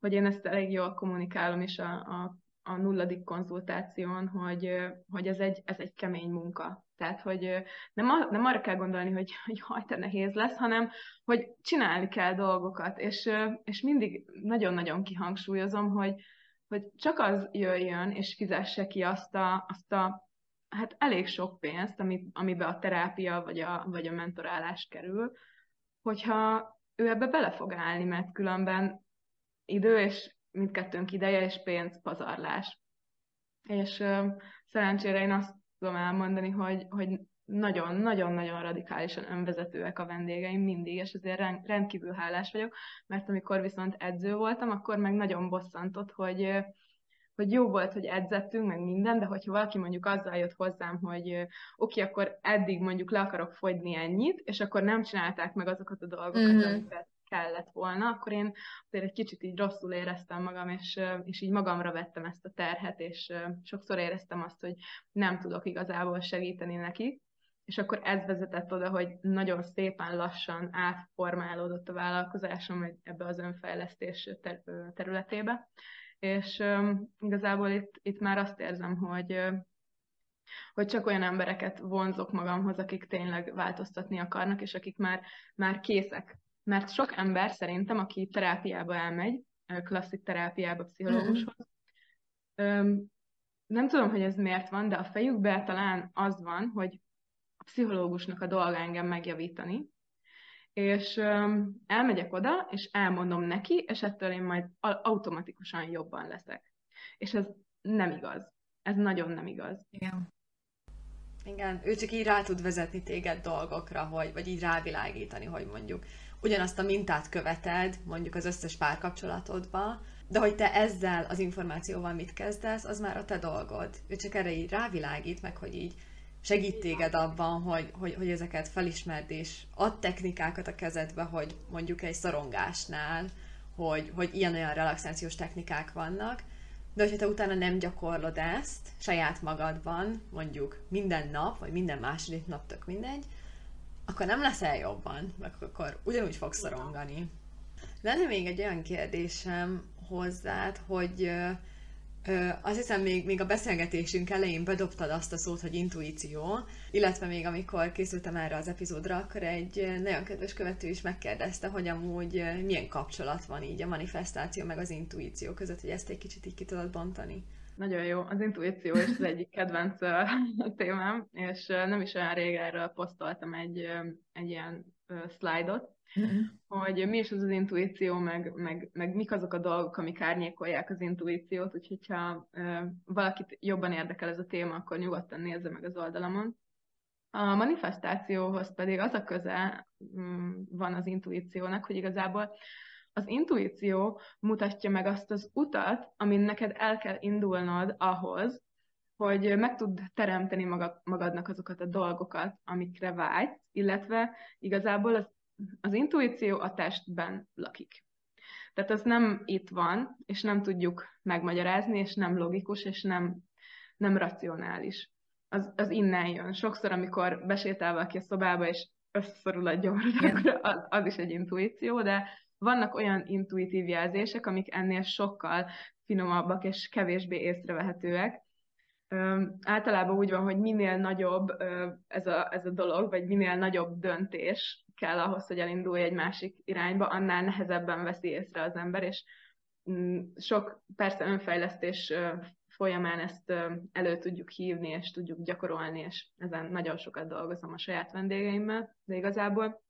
hogy én ezt elég jól kommunikálom is a, a, a nulladik konzultáción, hogy, hogy ez, egy, ez egy kemény munka. Tehát, hogy nem, nem arra kell gondolni, hogy, hogy hajta nehéz lesz, hanem, hogy csinálni kell dolgokat, és, és mindig nagyon-nagyon kihangsúlyozom, hogy, hogy csak az jöjjön, és fizesse ki azt a, azt a hát elég sok pénzt, amit, amiben a terápia vagy a, vagy a mentorálás kerül, hogyha ő ebbe bele fog állni, mert különben idő és mindkettőnk ideje és pénz pazarlás. És szerencsére én azt tudom elmondani, hogy, hogy nagyon-nagyon-nagyon radikálisan önvezetőek a vendégeim mindig, és ezért rendkívül hálás vagyok, mert amikor viszont edző voltam, akkor meg nagyon bosszantott, hogy, hogy jó volt, hogy edzettünk, meg minden, de hogyha valaki mondjuk azzal jött hozzám, hogy oké, okay, akkor eddig mondjuk le akarok fogyni ennyit, és akkor nem csinálták meg azokat a dolgokat, mm-hmm. amiket kellett volna, akkor én azért egy kicsit így rosszul éreztem magam, és, és így magamra vettem ezt a terhet, és sokszor éreztem azt, hogy nem tudok igazából segíteni neki, és akkor ez vezetett oda, hogy nagyon szépen lassan átformálódott a vállalkozásom ebbe az önfejlesztés ter- területébe, és igazából itt, itt már azt érzem, hogy hogy csak olyan embereket vonzok magamhoz, akik tényleg változtatni akarnak, és akik már, már készek. Mert sok ember szerintem, aki terápiába elmegy, klasszik terápiába, pszichológushoz, mm-hmm. nem tudom, hogy ez miért van, de a fejükben talán az van, hogy a pszichológusnak a dolga engem megjavítani, és elmegyek oda, és elmondom neki, és ettől én majd automatikusan jobban leszek. És ez nem igaz. Ez nagyon nem igaz. Igen. Igen, ő csak így rá tud vezetni téged dolgokra, hogy, vagy így rávilágítani, hogy mondjuk ugyanazt a mintát követed, mondjuk az összes párkapcsolatodba, de hogy te ezzel az információval mit kezdesz, az már a te dolgod. Ő csak erre így rávilágít, meg hogy így segít téged abban, hogy, hogy, hogy ezeket felismerd, és ad technikákat a kezedbe, hogy mondjuk egy szorongásnál, hogy, hogy ilyen-olyan relaxációs technikák vannak, de hogyha te utána nem gyakorlod ezt saját magadban, mondjuk minden nap, vagy minden második nap, tök mindegy, akkor nem leszel jobban, meg akkor ugyanúgy fogsz szorongani. Lenne még egy olyan kérdésem hozzád, hogy Ö, azt hiszem, még, még a beszélgetésünk elején bedobtad azt a szót, hogy intuíció, illetve még amikor készültem erre az epizódra, akkor egy nagyon kedves követő is megkérdezte, hogy amúgy milyen kapcsolat van így a manifestáció meg az intuíció között, hogy ezt egy kicsit így ki tudod bontani. Nagyon jó. Az intuíció is az egyik kedvenc témám, és nem is olyan rég erről posztoltam egy, egy ilyen szlájdot, Mm-hmm. hogy mi is az az intuíció, meg, meg, meg mik azok a dolgok, amik árnyékolják az intuíciót, úgyhogy ha valakit jobban érdekel ez a téma, akkor nyugodtan nézze meg az oldalamon. A manifestációhoz pedig az a köze um, van az intuíciónak, hogy igazából az intuíció mutatja meg azt az utat, amin neked el kell indulnod ahhoz, hogy meg tud teremteni magad, magadnak azokat a dolgokat, amikre vágysz, illetve igazából az, az intuíció a testben lakik. Tehát az nem itt van, és nem tudjuk megmagyarázni, és nem logikus, és nem, nem racionális. Az, az innen jön. Sokszor, amikor besétál valaki a szobába, és összeszorul a gyors, az, az is egy intuíció, de vannak olyan intuitív jelzések, amik ennél sokkal finomabbak és kevésbé észrevehetőek. Általában úgy van, hogy minél nagyobb ez, a, ez a dolog, vagy minél nagyobb döntés kell ahhoz, hogy elindulj egy másik irányba, annál nehezebben veszi észre az ember, és mm, sok persze önfejlesztés folyamán ezt elő tudjuk hívni, és tudjuk gyakorolni, és ezen nagyon sokat dolgozom a saját vendégeimmel, de igazából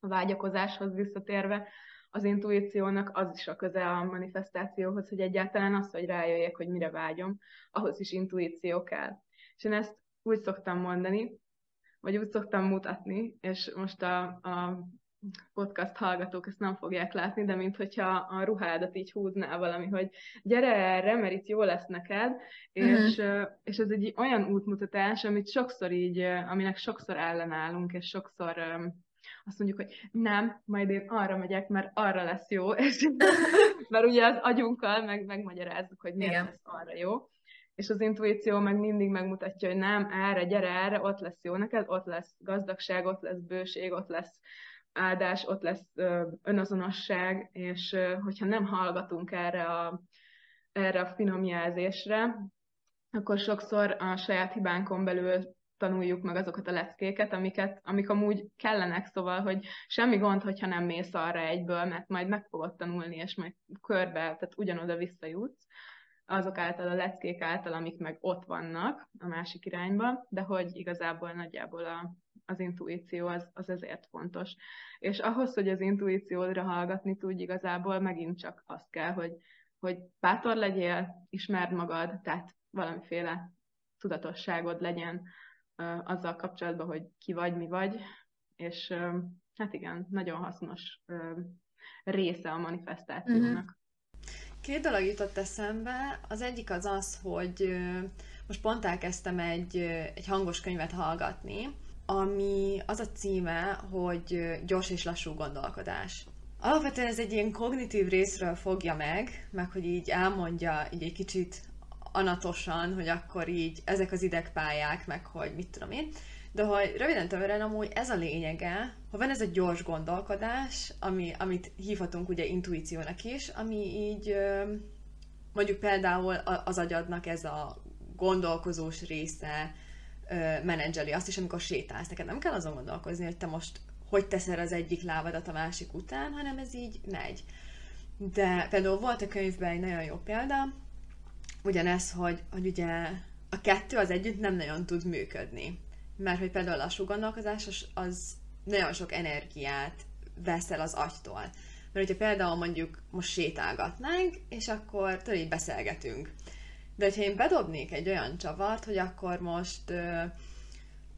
a vágyakozáshoz visszatérve, az intuíciónak az is a köze a manifestációhoz, hogy egyáltalán az, hogy rájöjjek, hogy mire vágyom, ahhoz is intuíció kell. És én ezt úgy szoktam mondani, vagy úgy szoktam mutatni, és most a, a podcast hallgatók ezt nem fogják látni, de mint hogyha a ruhádat így húzná valami, hogy gyere erre, mert itt jó lesz neked, és, uh-huh. és ez egy olyan útmutatás, amit sokszor így, aminek sokszor ellenállunk, és sokszor azt mondjuk, hogy nem, majd én arra megyek, mert arra lesz jó, és mert ugye az agyunkkal meg, megmagyarázzuk, hogy miért Igen. lesz arra jó. És az intuíció meg mindig megmutatja, hogy nem, erre, gyere erre, ott lesz jó neked, ott lesz gazdagság, ott lesz bőség, ott lesz áldás, ott lesz önazonosság, és hogyha nem hallgatunk erre a, erre a finom jelzésre, akkor sokszor a saját hibánkon belül tanuljuk meg azokat a leckéket, amiket, amik amúgy kellenek, szóval, hogy semmi gond, hogyha nem mész arra egyből, mert majd meg fogod tanulni, és majd körbe, tehát ugyanoda visszajutsz, azok által a leckék által, amik meg ott vannak a másik irányba, de hogy igazából nagyjából a, az intuíció az, az ezért fontos. És ahhoz, hogy az intuíciódra hallgatni tudj, igazából megint csak azt kell, hogy, hogy bátor legyél, ismerd magad, tehát valamiféle tudatosságod legyen azzal kapcsolatban, hogy ki vagy, mi vagy, és hát igen, nagyon hasznos része a manifestációnak. Mm-hmm. Két dolog jutott eszembe. Az egyik az az, hogy most pont elkezdtem egy, egy hangos könyvet hallgatni, ami az a címe, hogy gyors és lassú gondolkodás. Alapvetően ez egy ilyen kognitív részről fogja meg, meg hogy így elmondja így egy kicsit anatosan, hogy akkor így ezek az idegpályák, meg hogy mit tudom én. De hogy röviden tömören amúgy ez a lényege, hogy van ez a gyors gondolkodás, ami, amit hívhatunk ugye intuíciónak is, ami így mondjuk például az agyadnak ez a gondolkozós része menedzseli azt is, amikor sétálsz. Neked nem kell azon gondolkozni, hogy te most hogy teszel az egyik lábadat a másik után, hanem ez így megy. De például volt a könyvben egy nagyon jó példa, ugyanez, hogy, hogy ugye a kettő az együtt nem nagyon tud működni. Mert hogy például a lassú gondolkozás az, az nagyon sok energiát veszel az agytól. Mert hogyha például mondjuk most sétálgatnánk, és akkor tudod, így beszélgetünk. De hogyha én bedobnék egy olyan csavart, hogy akkor most ö,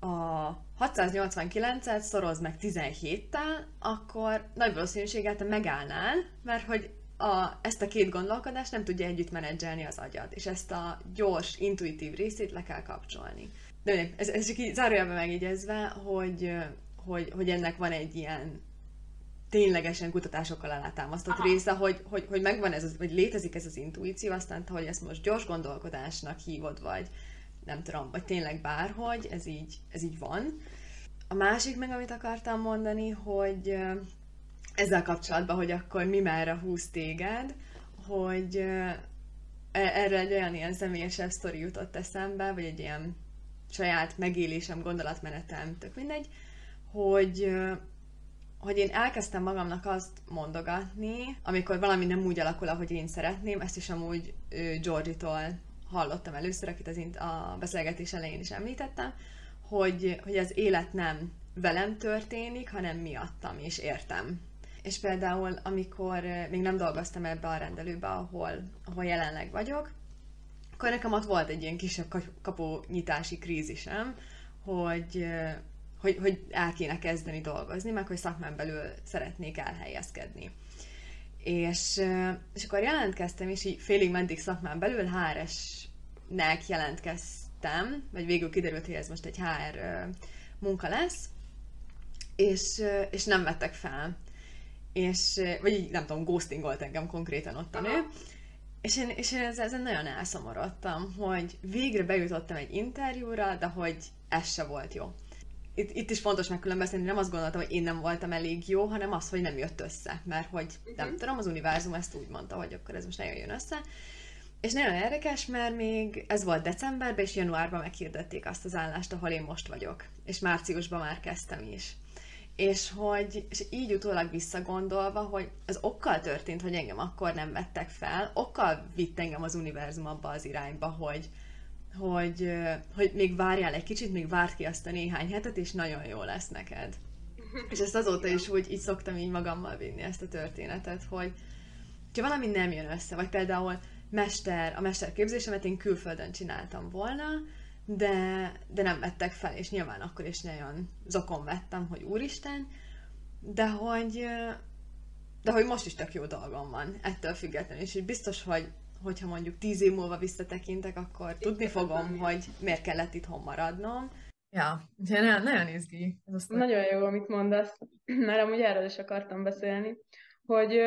a 689-et szoroz meg 17-tel, akkor nagy valószínűséggel te megállnál, mert hogy a, ezt a két gondolkodást nem tudja együtt menedzselni az agyad, és ezt a gyors, intuitív részét le kell kapcsolni. De ez, ez csak így zárójelben megjegyezve, hogy, hogy, hogy ennek van egy ilyen ténylegesen kutatásokkal alátámasztott Aha. része, hogy, hogy, hogy megvan ez, az, vagy létezik ez az intuíció, aztán hogy ezt most gyors gondolkodásnak hívod, vagy nem tudom, vagy tényleg bárhogy, ez így, ez így van. A másik meg, amit akartam mondani, hogy ezzel kapcsolatban, hogy akkor mi merre húz téged, hogy e, erre egy olyan ilyen személyesebb sztori jutott eszembe, vagy egy ilyen saját megélésem, gondolatmenetem, tök mindegy, hogy hogy én elkezdtem magamnak azt mondogatni, amikor valami nem úgy alakul, ahogy én szeretném, ezt is amúgy Georgie-tól hallottam először, akit az a beszélgetés elején is említettem, hogy, hogy az élet nem velem történik, hanem miattam, és értem. És például, amikor még nem dolgoztam ebbe a rendelőbe, ahol, ahol jelenleg vagyok, akkor nekem ott volt egy ilyen kisebb kapu nyitási krízisem, hogy hogy, hogy el kéne kezdeni dolgozni, meg hogy szakmán belül szeretnék elhelyezkedni. És, és akkor jelentkeztem, és így félig meddig szakmán belül HRS-nek jelentkeztem vagy végül kiderült, hogy ez most egy HR munka lesz, és, és nem vettek fel. És, vagy így, nem tudom, ghostingolt engem konkrétan ott a nő. És én, és én ezen nagyon elszomorodtam, hogy végre bejutottam egy interjúra, de hogy ez se volt jó. Itt, itt is fontos megkülönböztetni, nem azt gondoltam, hogy én nem voltam elég jó, hanem az, hogy nem jött össze. Mert hogy nem uh-huh. tudom, az univerzum ezt úgy mondta, hogy akkor ez most nagyon jön össze. És nagyon érdekes, mert még ez volt decemberben, és januárban meghirdették azt az állást, ahol én most vagyok. És márciusban már kezdtem is. És hogy és így utólag visszagondolva, hogy az okkal történt, hogy engem akkor nem vettek fel, okkal vitt engem az univerzum abba az irányba, hogy, hogy, hogy még várjál egy kicsit, még várt ki azt a néhány hetet, és nagyon jó lesz neked. És ezt azóta is úgy így szoktam így magammal vinni ezt a történetet, hogy ha valami nem jön össze, vagy például mester, a mesterképzésemet én külföldön csináltam volna, de, de nem vettek fel, és nyilván akkor is nagyon zokon vettem, hogy úristen, de hogy, de hogy most is tök jó dolgom van, ettől függetlenül, és így biztos, hogy hogyha mondjuk tíz év múlva visszatekintek, akkor tudni fogom, hogy miért kellett itthon maradnom. Ja, nagyon, nagyon izgi. Ez azt nagyon jó, amit mondasz, mert amúgy erről is akartam beszélni, hogy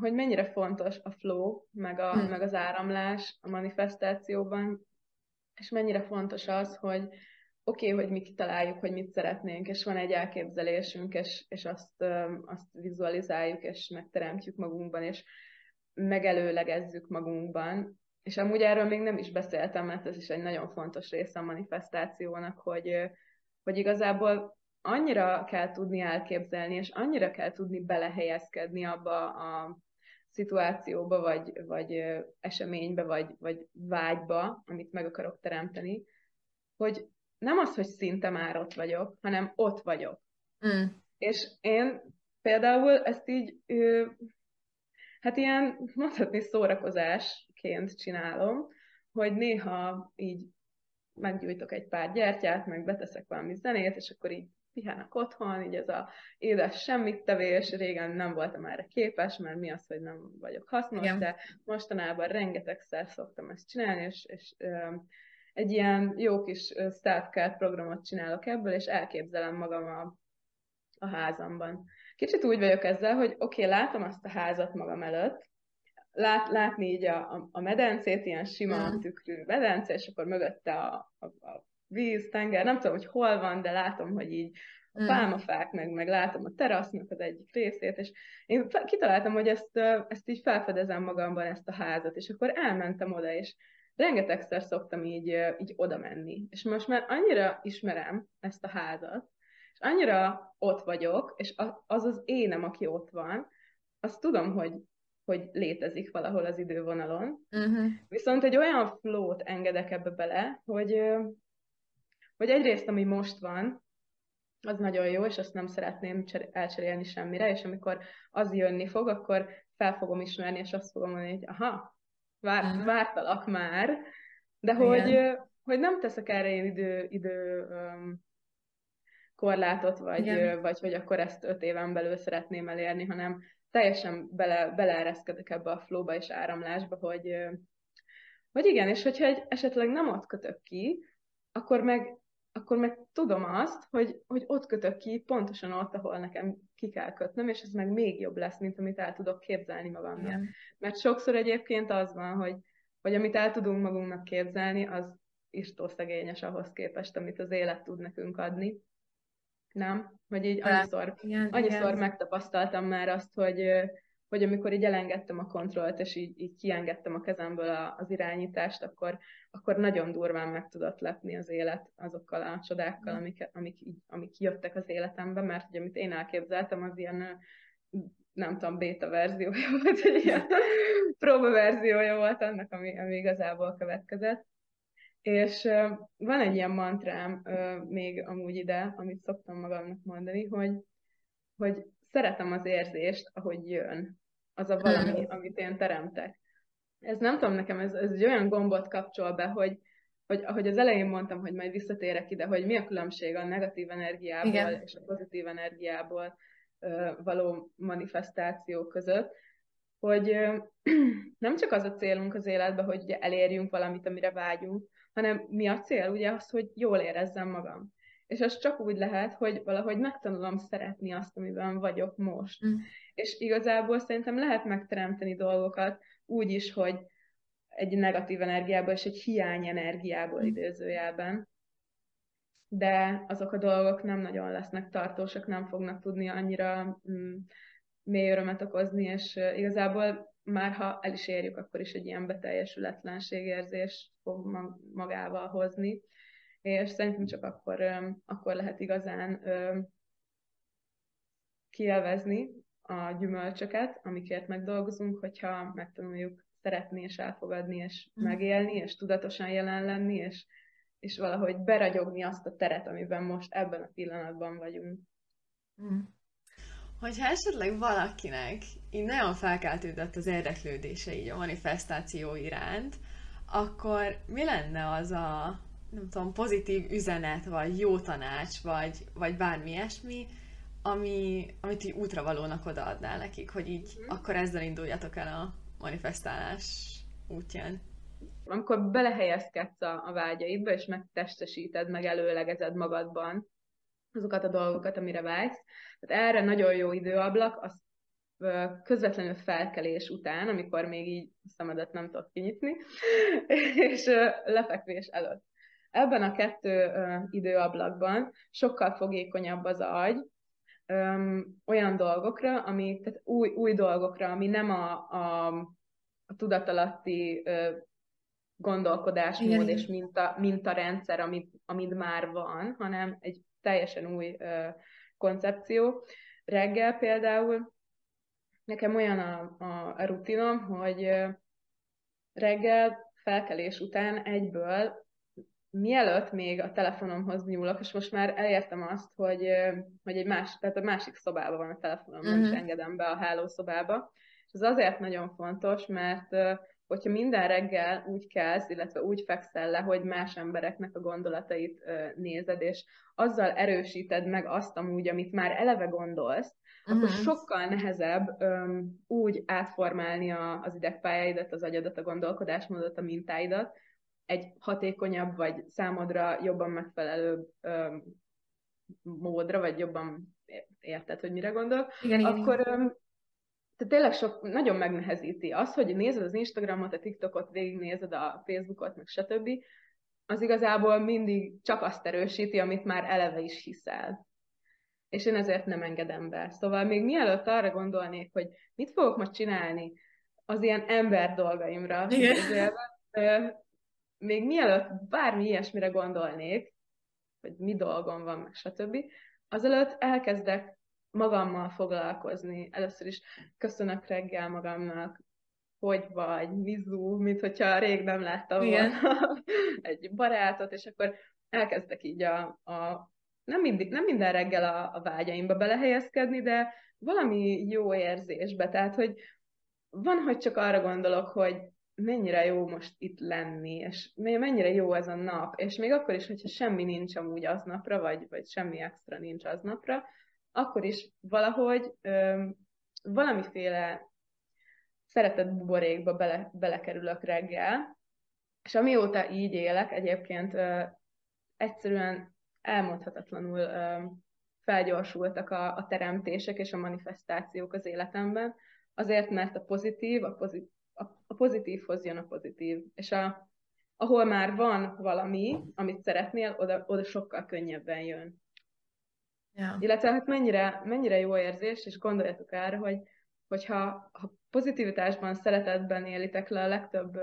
hogy mennyire fontos a flow, meg, a, hmm. meg az áramlás a manifestációban, és mennyire fontos az, hogy oké, okay, hogy mi kitaláljuk, hogy mit szeretnénk, és van egy elképzelésünk, és, és azt, azt vizualizáljuk, és megteremtjük magunkban, és megelőlegezzük magunkban. És amúgy erről még nem is beszéltem, mert ez is egy nagyon fontos része a manifestációnak, hogy, hogy igazából annyira kell tudni elképzelni, és annyira kell tudni belehelyezkedni abba a szituációba, vagy, vagy eseménybe, vagy, vagy vágyba, amit meg akarok teremteni, hogy nem az, hogy szinte már ott vagyok, hanem ott vagyok. Mm. És én például ezt így, hát ilyen mondhatni szórakozásként csinálom, hogy néha így meggyújtok egy pár gyertyát, meg beteszek valami zenét, és akkor így pihenek otthon, így ez a édes semmit tevés, régen nem voltam erre képes, mert mi az, hogy nem vagyok hasznos, Igen. de mostanában rengetegszer szoktam ezt csinálni, és, és egy ilyen jó kis self programot csinálok ebből, és elképzelem magam a, a házamban. Kicsit úgy vagyok ezzel, hogy oké, okay, látom azt a házat magam előtt, lát, látni így a, a, a medencét, ilyen sima mm. tükrű medence, és akkor mögötte a, a, a víz, tenger, nem tudom, hogy hol van, de látom, hogy így a mm. pálmafák, meg, meg látom a terasznak az egyik részét, és én kitaláltam, hogy ezt, ezt így felfedezem magamban, ezt a házat, és akkor elmentem oda, és rengetegszer szoktam így, így oda menni. És most már annyira ismerem ezt a házat, és annyira ott vagyok, és az az énem, aki ott van, azt tudom, hogy, hogy létezik valahol az idővonalon. Uh-huh. Viszont egy olyan flót engedek ebbe bele, hogy, hogy egyrészt, ami most van, az nagyon jó, és azt nem szeretném elcserélni semmire, és amikor az jönni fog, akkor fel fogom ismerni, és azt fogom mondani, hogy aha, vár, vártalak már, de hogy, hogy nem teszek erre én idő, idő um, korlátot, vagy, vagy hogy akkor ezt öt éven belül szeretném elérni, hanem teljesen bele, beleereszkedek ebbe a flóba és áramlásba, hogy, hogy igen, és hogyha egy, esetleg nem ott kötök ki, akkor meg, akkor meg tudom azt, hogy, hogy ott kötök ki, pontosan ott, ahol nekem ki kell kötnöm, és ez meg még jobb lesz, mint amit el tudok képzelni magamnak. Igen. Mert sokszor egyébként az van, hogy, hogy amit el tudunk magunknak képzelni, az szegényes ahhoz képest, amit az élet tud nekünk adni. Nem? Hogy így annyiszor, igen, annyiszor igen. megtapasztaltam már azt, hogy, hogy amikor így elengedtem a kontrollt, és így, így kiengedtem a kezemből a, az irányítást, akkor, akkor nagyon durván meg tudott lepni az élet azokkal a csodákkal, mm. amik, amik, így, amik jöttek az életembe, mert hogy amit én elképzeltem, az ilyen nem tudom, beta verziója volt, egy ilyen próba verziója volt annak, ami, ami igazából következett. És uh, van egy ilyen mantrám uh, még amúgy ide, amit szoktam magamnak mondani, hogy, hogy szeretem az érzést, ahogy jön. Az a valami, amit én teremtek. Ez nem tudom, nekem ez, ez egy olyan gombot kapcsol be, hogy, hogy ahogy az elején mondtam, hogy majd visszatérek ide, hogy mi a különbség a negatív energiából Igen. és a pozitív energiából ö, való manifestáció között, hogy ö, nem csak az a célunk az életben, hogy ugye elérjünk valamit, amire vágyunk, hanem mi a cél? Ugye az, hogy jól érezzem magam. És az csak úgy lehet, hogy valahogy megtanulom szeretni azt, amiben vagyok most. Mm. És igazából szerintem lehet megteremteni dolgokat úgy is, hogy egy negatív energiából és egy hiány energiából mm. időzőjelben. De azok a dolgok nem nagyon lesznek tartósak, nem fognak tudni annyira mm, mély örömet okozni, és igazából már ha el is érjük, akkor is egy ilyen beteljesületlenségérzés fog magával hozni, és szerintem csak akkor, akkor lehet igazán kielvezni a gyümölcsöket, amikért megdolgozunk, hogyha megtanuljuk szeretni és elfogadni, és mm. megélni, és tudatosan jelen lenni, és, és valahogy beragyogni azt a teret, amiben most ebben a pillanatban vagyunk. Mm. Hogyha esetleg valakinek így nagyon felkeltődött az érdeklődése így a manifestáció iránt, akkor mi lenne az a, nem tudom, pozitív üzenet, vagy jó tanács, vagy, vagy bármi ilyesmi, ami, amit így útravalónak odaadnál nekik, hogy így mm. akkor ezzel induljatok el a manifestálás útján? Amikor belehelyezkedsz a, a vágyaidba, és megtestesíted, meg előlegezed magadban azokat a dolgokat, amire vágysz, tehát erre nagyon jó időablak, az közvetlenül felkelés után, amikor még így szemedet nem tudod kinyitni, és lefekvés előtt. Ebben a kettő időablakban sokkal fogékonyabb az agy, olyan dolgokra, ami, tehát új, új dolgokra, ami nem a, a, a tudatalatti gondolkodásmód Igen. és minta, mintarendszer, amit, amit már van, hanem egy teljesen új ö, koncepció. Reggel például nekem olyan a, a, a rutinom, hogy reggel felkelés után egyből mielőtt még a telefonomhoz nyúlok, és most már elértem azt, hogy, hogy egy más, tehát a másik szobában van a telefonom, uh-huh. nem is mhm. engedem be a hálószobába. És ez azért nagyon fontos, mert hogyha minden reggel úgy kelsz, illetve úgy fekszel le, hogy más embereknek a gondolatait nézed, és azzal erősíted meg azt amúgy, amit már eleve gondolsz, uh-huh. akkor sokkal nehezebb um, úgy átformálni a, az idegpályáidat, az agyadat, a gondolkodásmódot, a mintáidat, egy hatékonyabb, vagy számodra jobban megfelelő um, módra, vagy jobban érted, hogy mire gondol, igen, akkor igen. Tehát tényleg sok, nagyon megnehezíti. Az, hogy nézed az Instagramot, a TikTokot, végignézed a Facebookot, meg stb., az igazából mindig csak azt erősíti, amit már eleve is hiszel. És én ezért nem engedem be. Szóval még mielőtt arra gondolnék, hogy mit fogok most csinálni az ilyen ember dolgaimra, Igen. még mielőtt bármi ilyesmire gondolnék, hogy mi dolgom van, meg stb., azelőtt elkezdek magammal foglalkozni. Először is köszönök reggel magamnak, hogy vagy, mizu, mint hogyha rég nem láttam Igen. volna egy barátot, és akkor elkezdek így a, a nem, mindig, nem minden reggel a, a vágyaimba belehelyezkedni, de valami jó érzésbe. Tehát, hogy van, hogy csak arra gondolok, hogy mennyire jó most itt lenni, és mennyire jó ez a nap, és még akkor is, hogyha semmi nincs amúgy aznapra, vagy, vagy semmi extra nincs aznapra, akkor is valahogy ö, valamiféle szeretett buborékba bele, belekerülök reggel, és amióta így élek, egyébként ö, egyszerűen elmondhatatlanul ö, felgyorsultak a, a teremtések és a manifestációk az életemben, azért, mert a pozitív, a, pozit, a, pozitívhoz jön a pozitív, és a, ahol már van valami, amit szeretnél, oda, oda sokkal könnyebben jön. Ja. Illetve hát mennyire, mennyire jó érzés, és gondoljatok arra, hogy hogyha ha pozitivitásban, szeretetben élitek le a legtöbb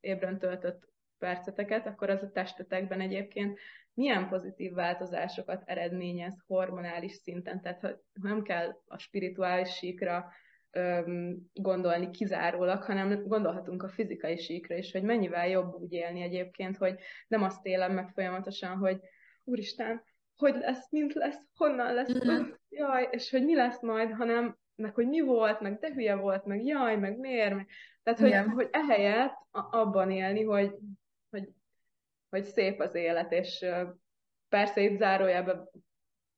ébren töltött perceteket, akkor az a testetekben egyébként milyen pozitív változásokat eredményez hormonális szinten. Tehát ha nem kell a spirituális síkra öm, gondolni kizárólag, hanem gondolhatunk a fizikai síkra is, hogy mennyivel jobb úgy élni egyébként, hogy nem azt élem meg folyamatosan, hogy úristen, hogy lesz, mint lesz, honnan lesz, mm-hmm. jaj, és hogy mi lesz majd, hanem meg hogy mi volt, meg de hülye volt, meg jaj, meg miért, meg... tehát hogy, hogy ehelyett abban élni, hogy, hogy, hogy szép az élet, és persze itt zárójában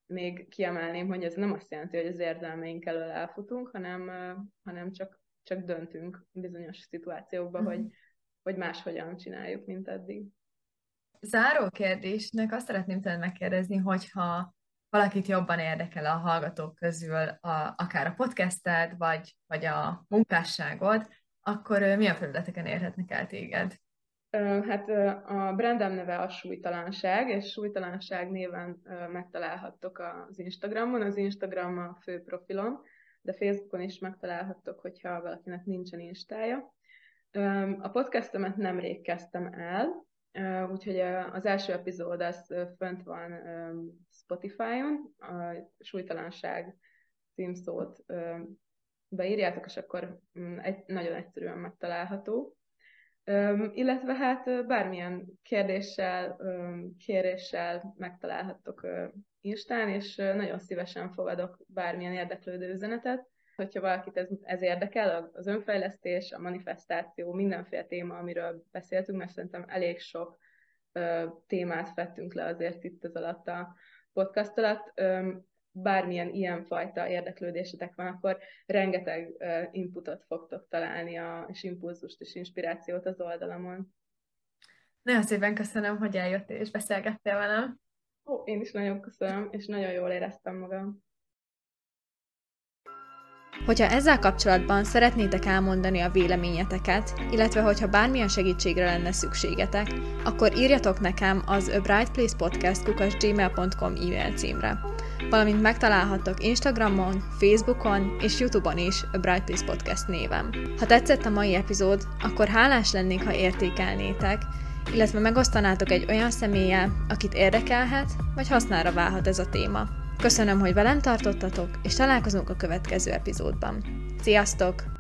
még kiemelném, hogy ez nem azt jelenti, hogy az érzelmeink elől elfutunk, hanem, hanem csak, csak döntünk bizonyos szituációkban, mm. hogy, hogy máshogyan csináljuk, mint eddig. Záró kérdésnek azt szeretném tőled megkérdezni, hogyha valakit jobban érdekel a hallgatók közül a, akár a podcasted, vagy, vagy a munkásságod, akkor milyen felületeken érhetnek el téged? Hát a brandem neve a súlytalanság, és súlytalanság néven megtalálhattok az Instagramon, az Instagram a fő profilom, de Facebookon is megtalálhattok, hogyha valakinek nincsen instája. A podcastomet nemrég kezdtem el, úgyhogy az első epizód az fönt van Spotify-on, a súlytalanság címszót beírjátok, és akkor mm, egy, nagyon egyszerűen megtalálható. Illetve hát bármilyen kérdéssel, kéréssel megtalálhattok Instán, és nagyon szívesen fogadok bármilyen érdeklődő üzenetet. Hogyha valakit ez, ez érdekel, az önfejlesztés, a manifestáció, mindenféle téma, amiről beszéltünk, mert szerintem elég sok témát fettünk le azért itt az alatt a podcast alatt bármilyen ilyenfajta érdeklődésetek van, akkor rengeteg inputot fogtok találni, a, és impulzust és inspirációt az oldalamon. Nagyon szépen köszönöm, hogy eljöttél és beszélgettél velem. Ó, én is nagyon köszönöm, és nagyon jól éreztem magam. Hogyha ezzel kapcsolatban szeretnétek elmondani a véleményeteket, illetve hogyha bármilyen segítségre lenne szükségetek, akkor írjatok nekem az A Bright Place Podcast gmail.com e-mail címre valamint megtalálhattok Instagramon, Facebookon és Youtube-on is a Bright Peace Podcast néven. Ha tetszett a mai epizód, akkor hálás lennék, ha értékelnétek, illetve megosztanátok egy olyan személlyel, akit érdekelhet, vagy hasznára válhat ez a téma. Köszönöm, hogy velem tartottatok, és találkozunk a következő epizódban. Sziasztok!